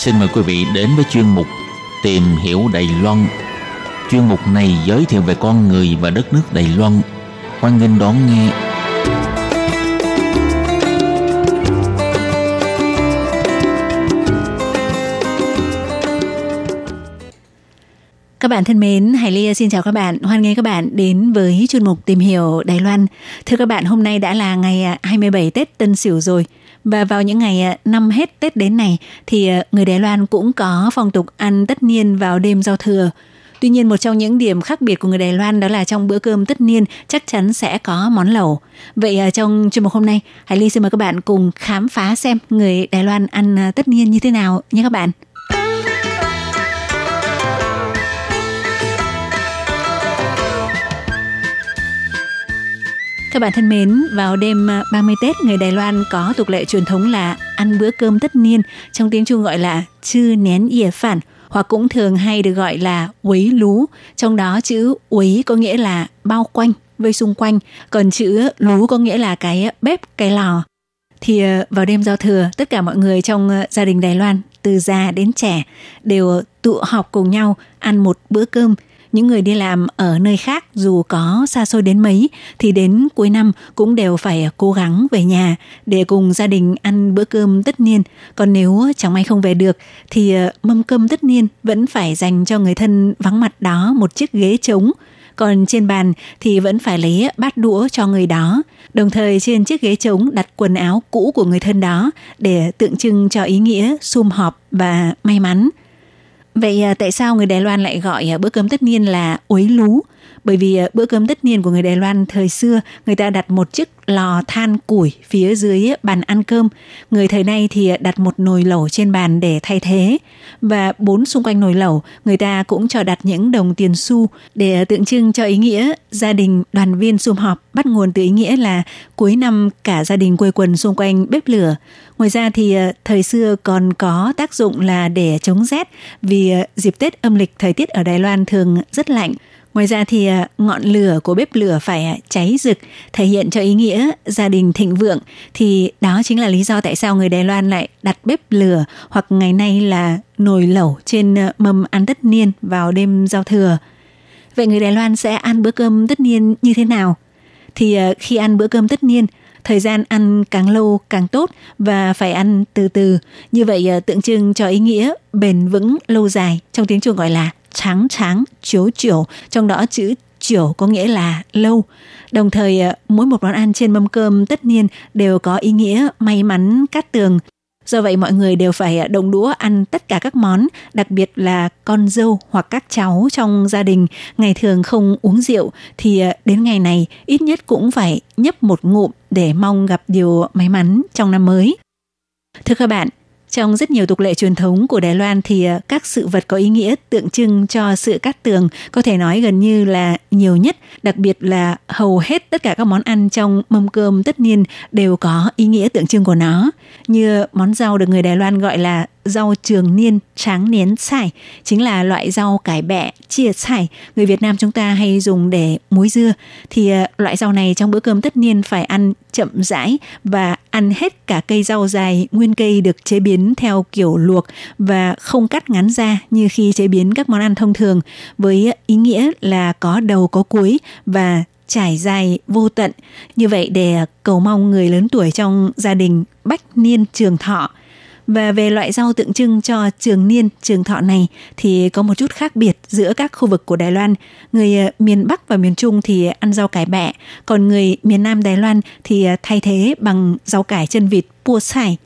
Xin mời quý vị đến với chuyên mục Tìm hiểu Đài Loan. Chuyên mục này giới thiệu về con người và đất nước Đài Loan. Hoan nghênh đón nghe. Các bạn thân mến, Hải Ly xin chào các bạn. Hoan nghênh các bạn đến với chuyên mục Tìm hiểu Đài Loan. Thưa các bạn, hôm nay đã là ngày à, 27 Tết Tân Sửu rồi. Và vào những ngày à, năm hết Tết đến này thì à, người Đài Loan cũng có phong tục ăn tất niên vào đêm giao thừa. Tuy nhiên một trong những điểm khác biệt của người Đài Loan đó là trong bữa cơm tất niên chắc chắn sẽ có món lẩu. Vậy à, trong chương mục hôm nay, Hải Ly xin mời các bạn cùng khám phá xem người Đài Loan ăn tất niên như thế nào nhé các bạn. Các bạn thân mến, vào đêm à, 30 Tết, người Đài Loan có tục lệ truyền thống là ăn bữa cơm tất niên, trong tiếng Trung gọi là chư nén ỉa phản, hoặc cũng thường hay được gọi là quấy lú. Trong đó chữ quấy có nghĩa là bao quanh, vây xung quanh, còn chữ lú có nghĩa là cái bếp, cái lò. Thì à, vào đêm giao thừa, tất cả mọi người trong à, gia đình Đài Loan, từ già đến trẻ, đều tụ họp cùng nhau ăn một bữa cơm – những người đi làm ở nơi khác dù có xa xôi đến mấy thì đến cuối năm cũng đều phải cố gắng về nhà để cùng gia đình ăn bữa cơm tất niên. Còn nếu chẳng may không về được thì ờ, mâm cơm tất niên vẫn phải dành cho người thân vắng mặt đó một chiếc ghế trống. Còn trên bàn thì vẫn phải lấy bát đũa cho người đó. Đồng thời trên chiếc ghế trống đặt quần áo cũ của người thân đó để tượng trưng cho ý nghĩa sum họp và may mắn. Vậy à, tại sao người Đài Loan lại gọi à, bữa cơm tất niên là uế lú? Bởi vì ờ, bữa cơm tất niên của người Đài Loan thời xưa, người ta đặt một chiếc lò than củi phía dưới ờ, bàn ăn cơm. Người thời nay thì ờ, đặt một nồi lẩu trên bàn để thay thế. Và bốn xung quanh nồi lẩu, người ta cũng cho đặt những đồng tiền xu để tượng trưng cho ý nghĩa gia đình đoàn viên sum họp bắt nguồn từ ý nghĩa là cuối năm, cả gia đình quây quần xung quanh bếp lửa. Ngoài ra thì thời xưa còn có tác dụng là để chống rét vì dịp Tết âm lịch thời tiết ở Đài Loan thường rất lạnh. Ngoài ra thì à, ngọn lửa của bếp lửa phải à, cháy rực, thể hiện cho ý nghĩa gia đình thịnh vượng thì đó chính là lý do tại sao người Đài Loan lại đặt bếp lửa hoặc ngày nay là nồi lẩu trên à, mâm ăn tất niên vào đêm giao thừa. Vậy người Đài Loan sẽ ăn bữa cơm tất niên như thế nào? Thì khi ăn bữa cơm tất niên, thời gian ăn càng lâu càng tốt và phải ăn từ từ. Như vậy tượng trưng cho ý nghĩa bền vững lâu dài, trong tiếng Trung gọi là tráng tráng, chiếu chiều, trong đó chữ chiều có nghĩa là lâu. Đồng thời, ờ, mỗi một món ăn trên mâm cơm tất niên đều có ý nghĩa may mắn cát tường. Do vậy mọi người đều phải ờ, đồng đũa ăn tất cả các món, đặc biệt là con dâu hoặc các cháu trong gia đình ngày thường không uống rượu thì ờ, đến ngày này ít nhất cũng phải nhấp một ngụm để mong gặp điều may mắn trong năm mới. Thưa các bạn, trong rất nhiều tục lệ truyền thống của Đài Loan thì ờ, các sự vật có ý nghĩa tượng trưng cho sự cát tường có thể nói gần như là nhiều nhất, đặc biệt là hầu hết tất cả các món ăn trong mâm cơm tất niên đều có ý nghĩa tượng trưng của nó. Như món rau được người Đài Loan gọi là rau trường niên tráng nén xài, chính là loại rau cải bẹ, chia xài. Người Việt Nam chúng ta hay dùng để muối dưa. Thì ờ, loại rau này trong bữa cơm tất niên phải ăn chậm rãi và ăn hết cả cây rau dài nguyên cây được chế biến theo kiểu luộc và không cắt ngắn ra như khi chế biến các món ăn thông thường với ý nghĩa là có đầu có cuối và trải dài vô tận. Như vậy để cầu mong người lớn tuổi trong gia đình bách niên trường thọ. Và về loại rau tượng trưng cho trường niên, trường thọ này thì có một chút khác biệt giữa các khu vực của Đài Loan. Người ờ, miền Bắc và miền Trung thì ăn rau cải bẹ, còn người miền Nam Đài Loan thì ờ, thay thế bằng rau cải chân vịt pua xài.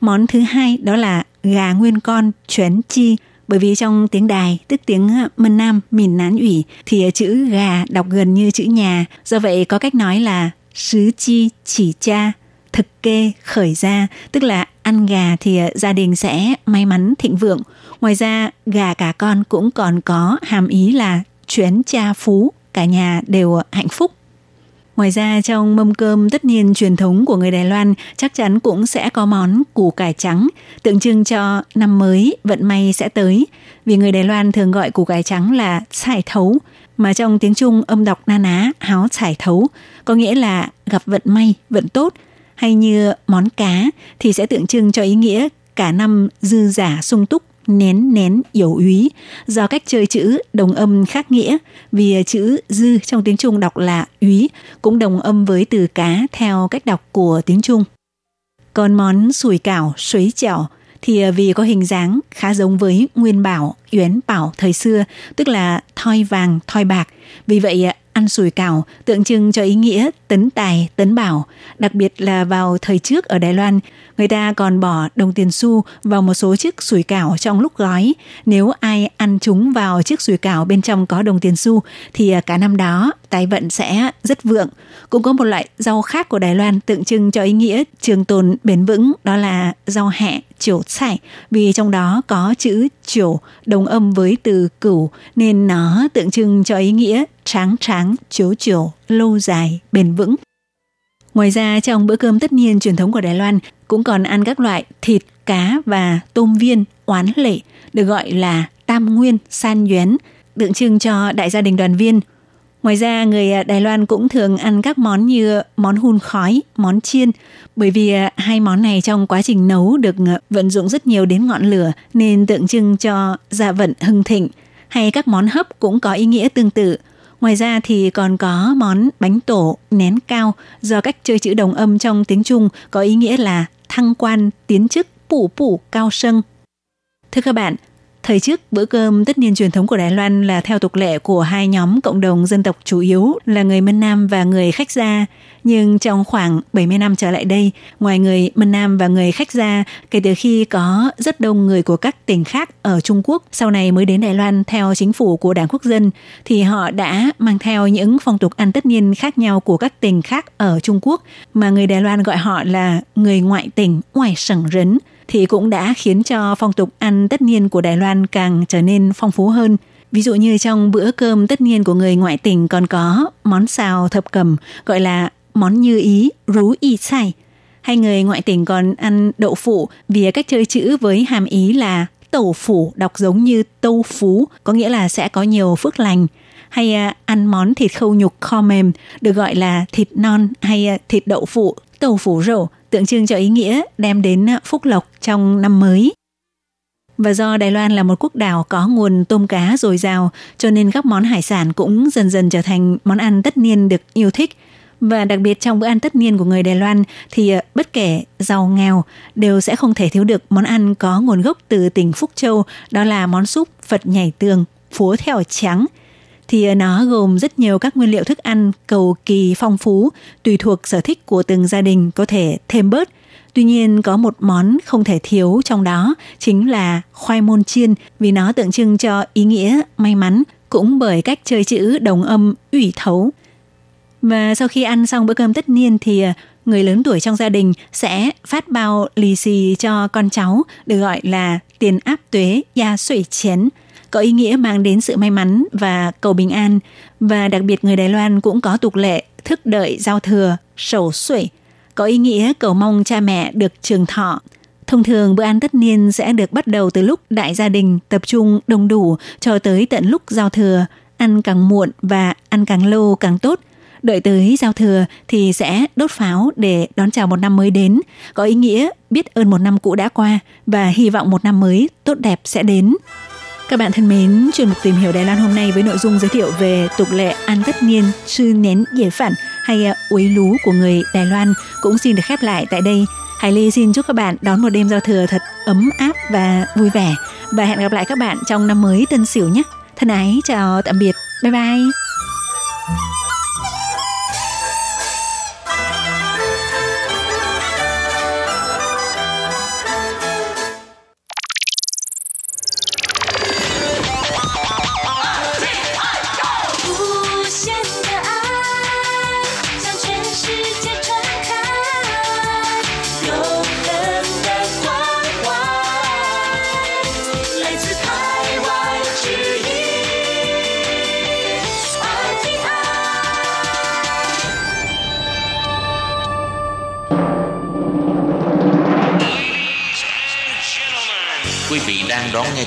Món thứ hai đó là gà nguyên con chuyến chi bởi vì trong tiếng đài tức tiếng ờ, mân nam miền nán ủy thì chữ gà đọc gần như chữ nhà do vậy có cách nói là sứ chi chỉ cha thực kê khởi ra tức là ăn gà thì ờ, gia đình sẽ may mắn thịnh vượng ngoài ra gà cả con cũng còn có hàm ý là chuyến cha phú cả nhà đều ờ, hạnh phúc Ngoài ra trong mâm cơm tất niên truyền thống của người Đài Loan chắc chắn cũng sẽ có món củ cải trắng, tượng trưng cho năm mới vận may sẽ tới. Vì người Đài Loan thường gọi củ cải trắng là xài thấu, mà trong tiếng Trung âm đọc na ná háo xài thấu, có nghĩa là gặp vận may, vận tốt. Hay như món cá thì sẽ tượng trưng cho ý nghĩa cả năm dư giả sung túc nén nén yếu úy do cách chơi chữ đồng âm khác nghĩa vì chữ dư trong tiếng Trung đọc là úy cũng đồng âm với từ cá theo cách đọc của tiếng Trung. Còn món sủi cảo, suối chảo thì à, vì có hình dáng khá giống với nguyên bảo, yến bảo thời xưa, tức là thoi vàng, thoi bạc. Vì vậy à, ăn sủi cảo tượng trưng cho ý nghĩa tấn tài, tấn bảo, đặc biệt là vào thời trước ở Đài Loan, người ta còn bỏ đồng tiền xu vào một số chiếc sủi cảo trong lúc gói. Nếu ai ăn chúng vào chiếc sủi cảo bên trong có đồng tiền xu thì à, cả năm đó tài vận sẽ rất vượng. Cũng có một loại rau khác của Đài Loan tượng trưng cho ý nghĩa trường tồn bền vững đó là rau hẹ chiều sải vì trong đó có chữ chiều đồng âm với từ cửu nên nó tượng trưng cho ý nghĩa tráng tráng, chiếu chiều, lâu dài, bền vững. Ngoài ra trong bữa cơm tất niên truyền thống của Đài Loan cũng còn ăn các loại thịt, cá và tôm viên, oán lệ, được gọi là tam nguyên, san yuán, tượng trưng cho đại gia đình đoàn viên. Ngoài ra, người à, Đài Loan cũng thường ăn các món như món hun khói, món chiên, bởi vì à, hai món này trong quá trình nấu được à, vận dụng rất nhiều đến ngọn lửa nên tượng trưng cho gia vận hưng thịnh. Hay các món hấp cũng có ý nghĩa tương tự, Ngoài ra thì còn có món bánh tổ nén cao do cách chơi chữ đồng âm trong tiếng Trung có ý nghĩa là thăng quan, tiến chức, phủ phủ cao sân. Thưa các bạn, Thời trước, bữa cơm tất niên truyền thống của Đài Loan là theo tục lệ của hai nhóm cộng đồng dân tộc chủ yếu là người Mân Nam và người khách gia. Nhưng trong khoảng 70 năm trở lại đây, ngoài người Mân Nam và người khách gia, kể từ khi có rất đông người của các tỉnh khác ở Trung Quốc sau này mới đến Đài Loan theo chính phủ của Đảng Quốc dân, thì họ đã mang theo những phong tục ăn tất niên khác nhau của các tỉnh khác ở Trung Quốc mà người Đài Loan gọi họ là người ngoại tỉnh, ngoài sẩn rấn thì cũng đã khiến cho phong tục ăn tất niên của Đài Loan càng trở nên phong phú hơn. Ví dụ như trong bữa cơm tất niên của người ngoại tỉnh còn có món xào thập cẩm gọi là món như ý, rú y sai. Hay người ngoại tỉnh còn ăn đậu phụ vì cách chơi chữ với hàm ý là tẩu phủ đọc giống như tâu phú, có nghĩa là sẽ có nhiều phước lành. Hay à, ăn món thịt khâu nhục kho mềm được gọi là thịt non hay à, thịt đậu phụ, tàu phủ rổ tượng trưng cho ý nghĩa đem đến phúc lộc trong năm mới. Và do Đài Loan là một quốc đảo có nguồn tôm cá dồi dào, cho nên các món hải sản cũng dần dần trở thành món ăn tất niên được yêu thích. Và đặc biệt trong bữa ăn tất niên của người Đài Loan thì ờ, bất kể giàu nghèo đều sẽ không thể thiếu được món ăn có nguồn gốc từ tỉnh Phúc Châu, đó là món súp Phật nhảy tường, phúa theo trắng – thì ờ, nó gồm rất nhiều các nguyên liệu thức ăn cầu kỳ phong phú, tùy thuộc sở thích của từng gia đình có thể thêm bớt. Tuy nhiên có một món không thể thiếu trong đó chính là khoai môn chiên vì nó tượng trưng cho ý nghĩa may mắn cũng bởi cách chơi chữ đồng âm ủy thấu. Và sau khi ăn xong bữa cơm tất niên thì ờ, người lớn tuổi trong gia đình sẽ phát bao lì xì cho con cháu được gọi là tiền áp tuế gia sủy chén có ý nghĩa mang đến sự may mắn và cầu bình an. Và đặc biệt người Đài Loan cũng có tục lệ thức đợi giao thừa, sầu sủi, có ý nghĩa cầu mong cha mẹ được trường thọ. Thông thường bữa ăn tất niên sẽ được bắt đầu từ lúc đại gia đình tập trung đông đủ cho tới tận lúc giao thừa, ăn càng muộn và ăn càng lâu càng tốt. Đợi tới giao thừa thì sẽ đốt pháo để đón chào một năm mới đến, có ý nghĩa biết ơn một năm cũ đã qua và hy vọng một năm mới tốt đẹp sẽ đến. Các bạn thân mến, chuyên mục tìm hiểu Đài Loan hôm nay với nội dung giới thiệu về tục lệ ăn tất niên sư nén dễ phản hay à, uế lú của người Đài Loan cũng xin được khép lại tại đây. Hải Ly xin chúc các bạn đón một đêm giao thừa thật ấm áp và vui vẻ và hẹn gặp lại các bạn trong năm mới Tân Sửu nhé. Thân ái chào tạm biệt. Bye bye.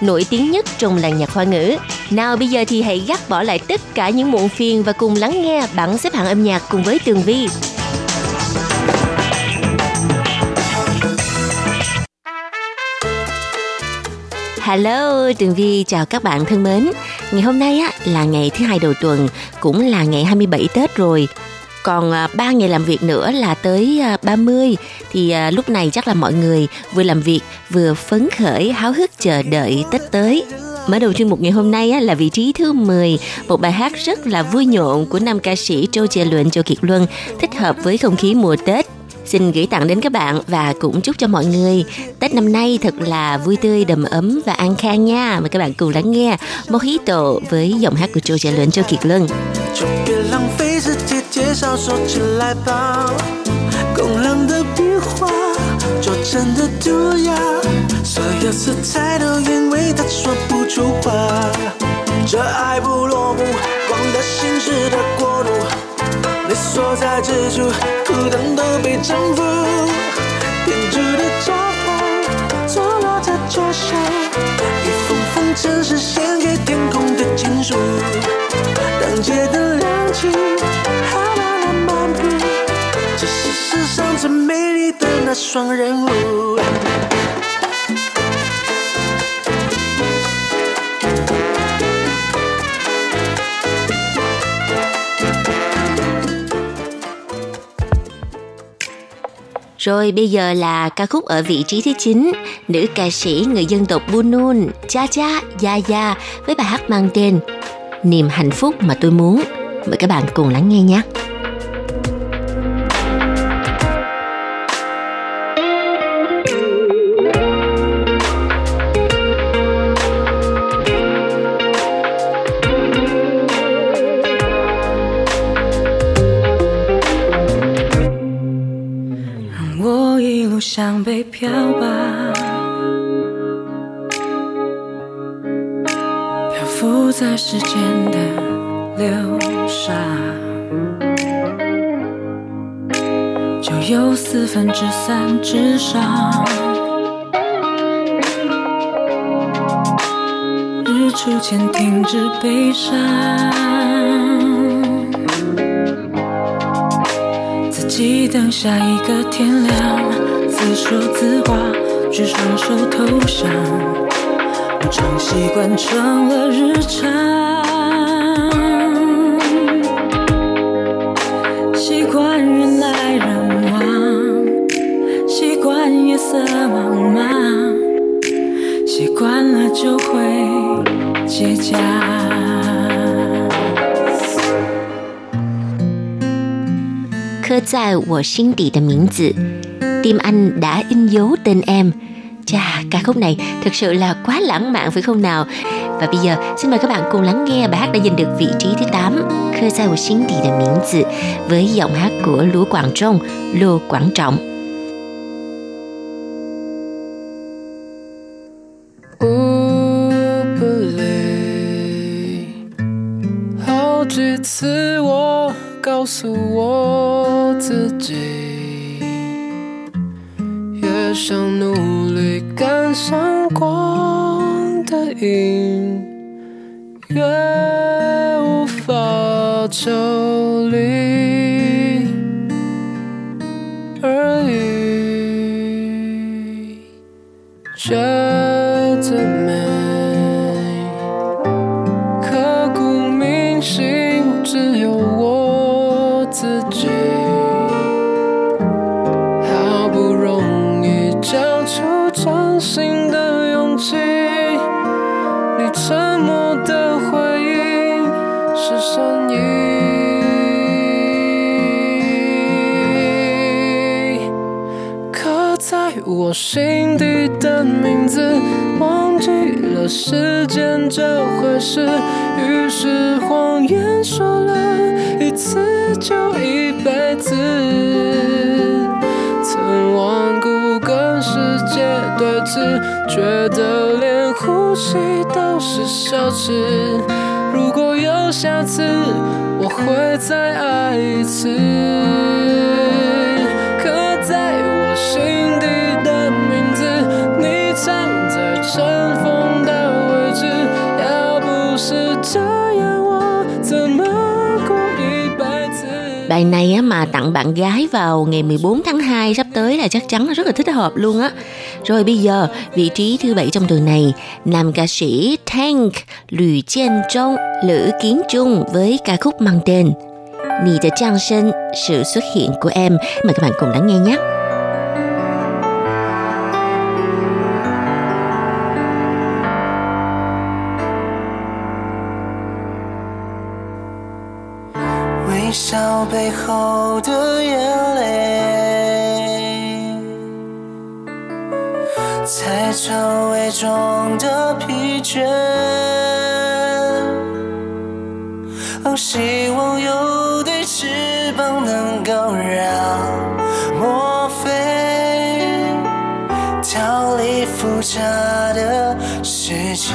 nổi tiếng nhất trong làng nhạc hoa ngữ. Nào bây giờ thì hãy gác bỏ lại tất cả những muộn phiền và cùng lắng nghe bảng xếp hạng âm nhạc cùng với Tường Vi. Hello, Tường Vi chào các bạn thân mến. Ngày hôm nay á là ngày thứ hai đầu tuần, cũng là ngày 27 Tết rồi còn à, 3 ngày làm việc nữa là tới à, 30 thì à, lúc này chắc là mọi người vừa làm việc vừa phấn khởi háo hức chờ đợi Tết tới. Mở đầu chuyên mục ngày hôm nay là vị trí thứ 10, một bài hát rất là vui nhộn của nam ca sĩ Châu Chè Luận Châu Kiệt Luân, thích hợp với không khí mùa Tết xin gửi tặng đến các bạn và cũng chúc cho mọi người Tết năm nay thật là vui tươi, đầm ấm và an khang nha. Mời các bạn cùng lắng nghe Mojito với giọng hát của Châu Trẻ Luân, Châu Kiệt Luân. 介绍，说起来吧。工人的笔画，做成的涂鸦，所有色彩都因为他说不出话。这爱不落幕，光的心事的国度，你所在之处，苦等都被征服。编织的招牌，坐落在桌上，一封封城市献给天空的情书。当街灯亮起，世上最美丽的那双人舞。Rồi bây giờ là ca khúc ở vị trí thứ 9, nữ ca sĩ người dân tộc Bunun, Cha Cha Ya Ya với bài hát mang tên Niềm hạnh phúc mà tôi muốn. Mời các bạn cùng lắng nghe nhé. 一路向北漂吧，漂浮在时间的流沙，就有四分之三之上。日出前停止悲伤。自己等下一个天亮，自说自话，举双手投降，不常习惯成了日常，刻在我心底的名字Tim anh đã in dấu tên em Chà, ca khúc này thực sự là quá lãng mạn phải không nào? Và bây giờ xin mời các bạn cùng lắng nghe bài hát đã giành được vị trí thứ 8 Khơi sai của xin tỷ de miễn字với giọng hát của Lúa Quảng Trung, Lô Quảng Trọng. 不累，好几次我告诉我 上时间这回事。于是谎言说了一次就一辈子，曾顽固跟世界对峙，觉得连呼吸都是奢侈。如果有下次，我会再爱一次。Bài này á, mà tặng bạn gái vào ngày 14 tháng 2 sắp tới là chắc chắn là rất là thích hợp luôn á. Rồi bây giờ, vị trí thứ bảy trong tuần này, nam ca sĩ Tank Lữ Kiến Trung, Lữ Kiến Trung với ca khúc mang tên Nì Trang Sinh, sự xuất hiện của em. Mời các bạn cùng lắng nghe nhé. 后的眼泪，才成伪装的疲倦。哦，希望有对翅膀能够让我飞，逃离复杂的世界。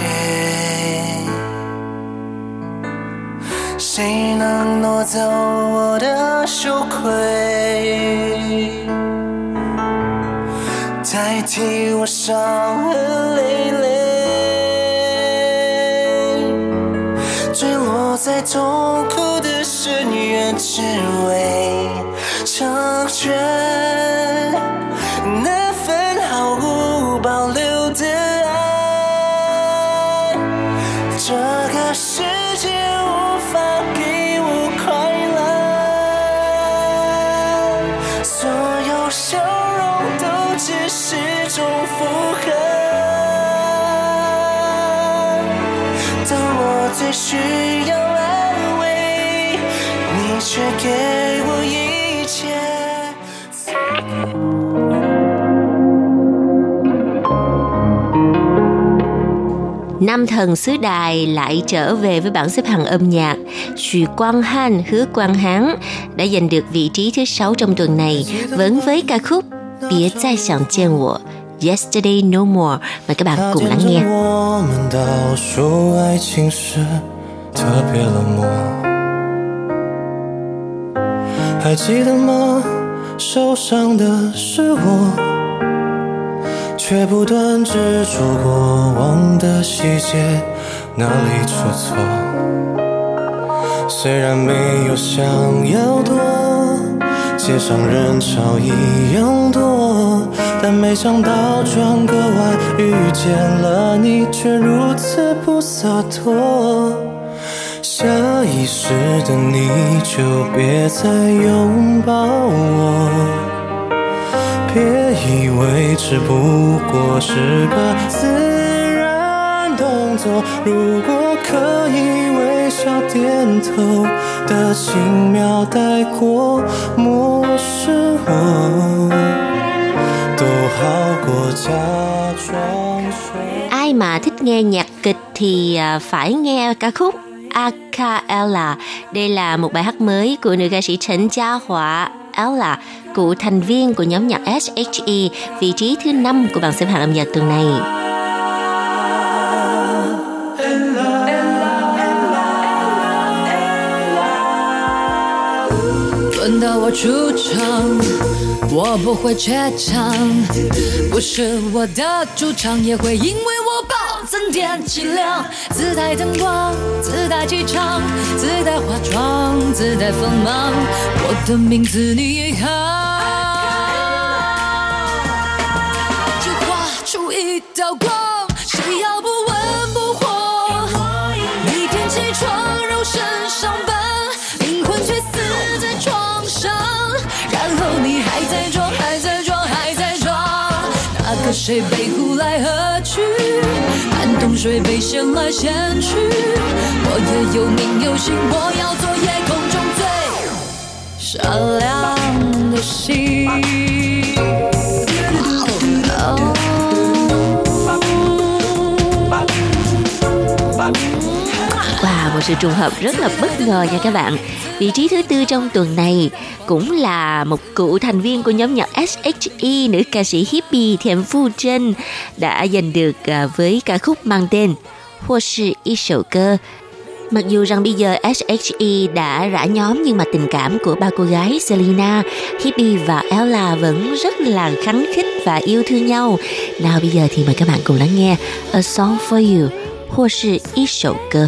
谁能走我的羞愧，代替我伤痕累 Nam thần xứ Đài lại trở về với bảng xếp hạng âm nhạc. Xu Quang Han, Hứa Quang Hán đã giành được vị trí thứ 6 trong tuần này vẫn với ca khúc Bia Zai Xiang Jian Wo Yesterday No More. Mời các bạn cùng lắng nghe. 我们倒数爱情时特别冷漠，还记得吗？受伤的是我， 却不断执着过往的细节，哪里出错？虽然没有想要躲，街上人潮一样多，但没想到转个弯遇见了你，却如此不洒脱。下意识的你就别再拥抱我，别以为只不过是个自然动作。如果可以微笑点头的轻描带过，漠视我，都好过假装说。 ai mà thích nghe nhạc kịch thì à, phải nghe ca khúc Acapella. Đây là một bài hát mới của nữ ca sĩ Trần Gia Hỏa Ella, cựu thành viên của nhóm nhạc SHE, vị trí thứ 5 của bảng xếp hạng âm nhạc tuần này. 轮到我出场，我不会怯场，不是我的主场，也会因为我暴 增添气量。自带灯光，自带气场，自带化妆，自带锋芒，我的名字你也喊，就画出一道光，谁要不温不火，一片气闯入身上班，灵魂却死在床上，然后你还在装，还在装，还在装，那个谁被呼来喝去，水被掀来掀去，我也有名有姓，我要做夜空中最闪亮的星。Sự trùng hợp rất là bất ngờ nha các bạn. Vị trí thứ tư trong tuần này cũng là một cựu thành viên của nhóm nhạc SHE, nữ ca sĩ hippie Thiện Phu Trân đã giành được à, với ca khúc mang tên Hoặc Sư y sầu cơ. Mặc dù rằng bây giờ SHE đã rã nhóm nhưng mà tình cảm của ba cô gái Selena, Hippie và Ella vẫn rất là khắng khích và yêu thương nhau. Nào bây giờ thì mời các bạn cùng lắng nghe A Song for You, Hoặc sự y sầu cơ,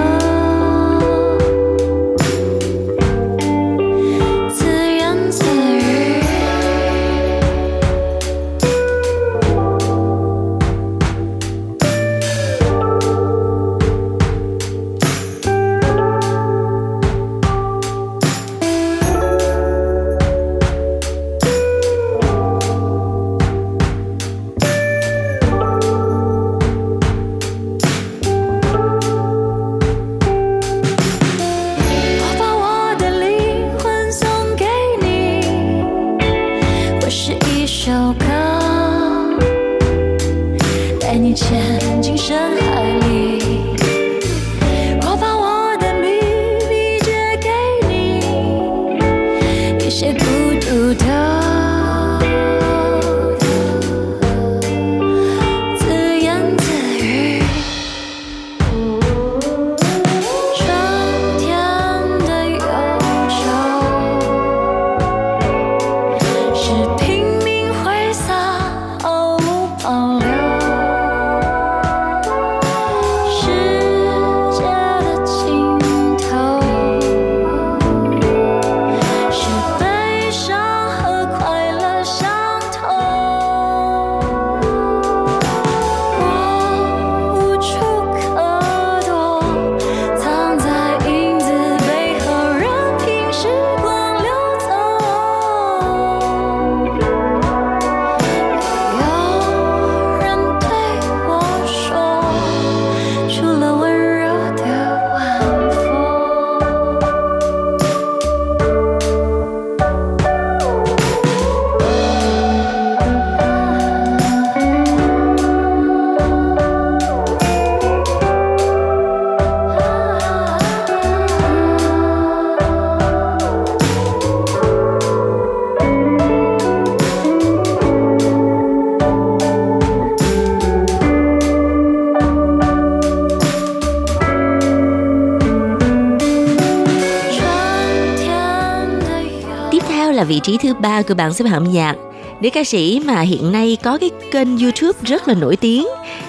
ba của bảng xếp hạng âm nhạc. Nữ ca sĩ mà hiện nay có cái kênh YouTube rất là nổi tiếng,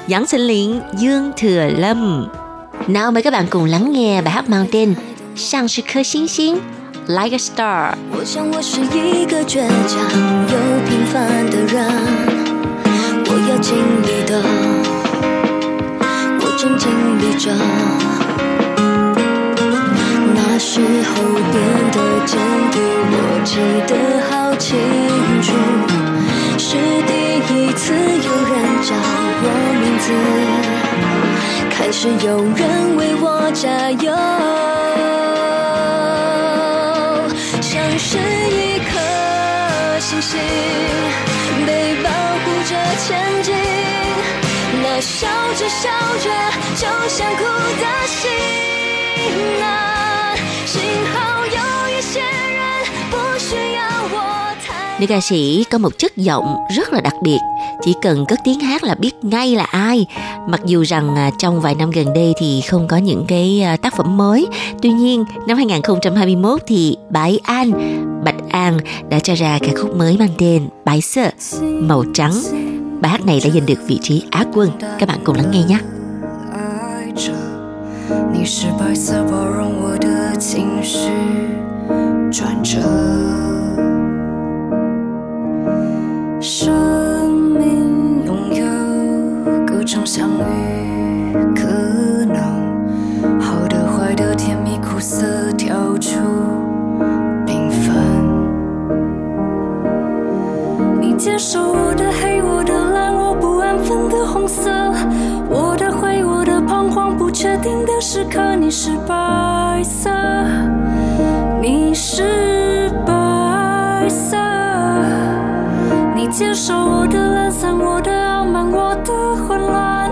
Giảng sinh liền Dương Thừa Lâm. Nào mời các bạn cùng lắng nghe bài hát mang tên Sang是颗星星 Like a Star. 我想我是一个倔强又平凡的人，我要尽力的，我正尽力着。 时候变得坚定，我记得好清楚，是第一次有人叫我名字，开始有人为我加油，像是一颗星星被保护着前进。那笑着笑着就想哭的心啊，Nữ ca sĩ có một chất giọng rất là đặc biệt, chỉ cần cất tiếng hát là biết ngay là ai. Mặc dù rằng à, trong vài năm gần đây thì không có những cái à, tác phẩm mới, tuy nhiên năm 2021 thì Bãi An, Bạch An đã cho ra ca khúc mới mang tên Bãi Sợ, màu trắng. Bài hát này đã giành được vị trí Á quân. Các bạn cùng lắng nghe nhé. 爱着，你是白色包容我的情 绪转折。生命拥有各种相遇，可能好的、坏的、甜蜜、苦涩，跳出缤纷。你接受我的黑，我的蓝，我不安分的红色，定的时刻，你是白色，你是白色。你接受我的懒散，我的傲慢，我的混乱，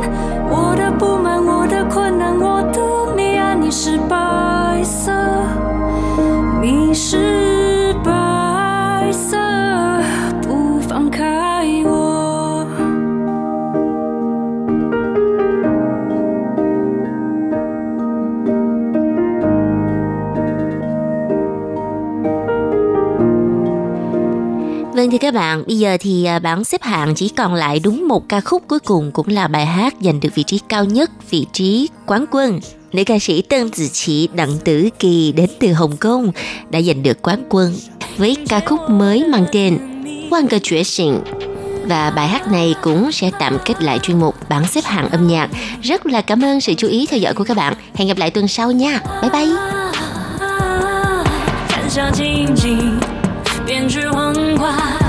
我的不满，我的困难，我的迷暗，你是白色，你是 các bạn, bây giờ thì à, bảng xếp hạng chỉ còn lại đúng một ca khúc cuối cùng cũng là bài hát giành được vị trí cao nhất, vị trí quán quân. Nữ ca sĩ Tân Tử Chỉ Đặng Tử Kỳ đến từ Hồng Kông đã giành được quán quân với ca khúc mới mang tên Quan cơ chuyển sinh. Và bài hát này cũng sẽ tạm kết lại chuyên mục bảng xếp hạng âm nhạc. Rất là cảm ơn sự chú ý theo dõi của các bạn. Hẹn gặp lại tuần sau nha. Bye bye. 看下静静编织黄花，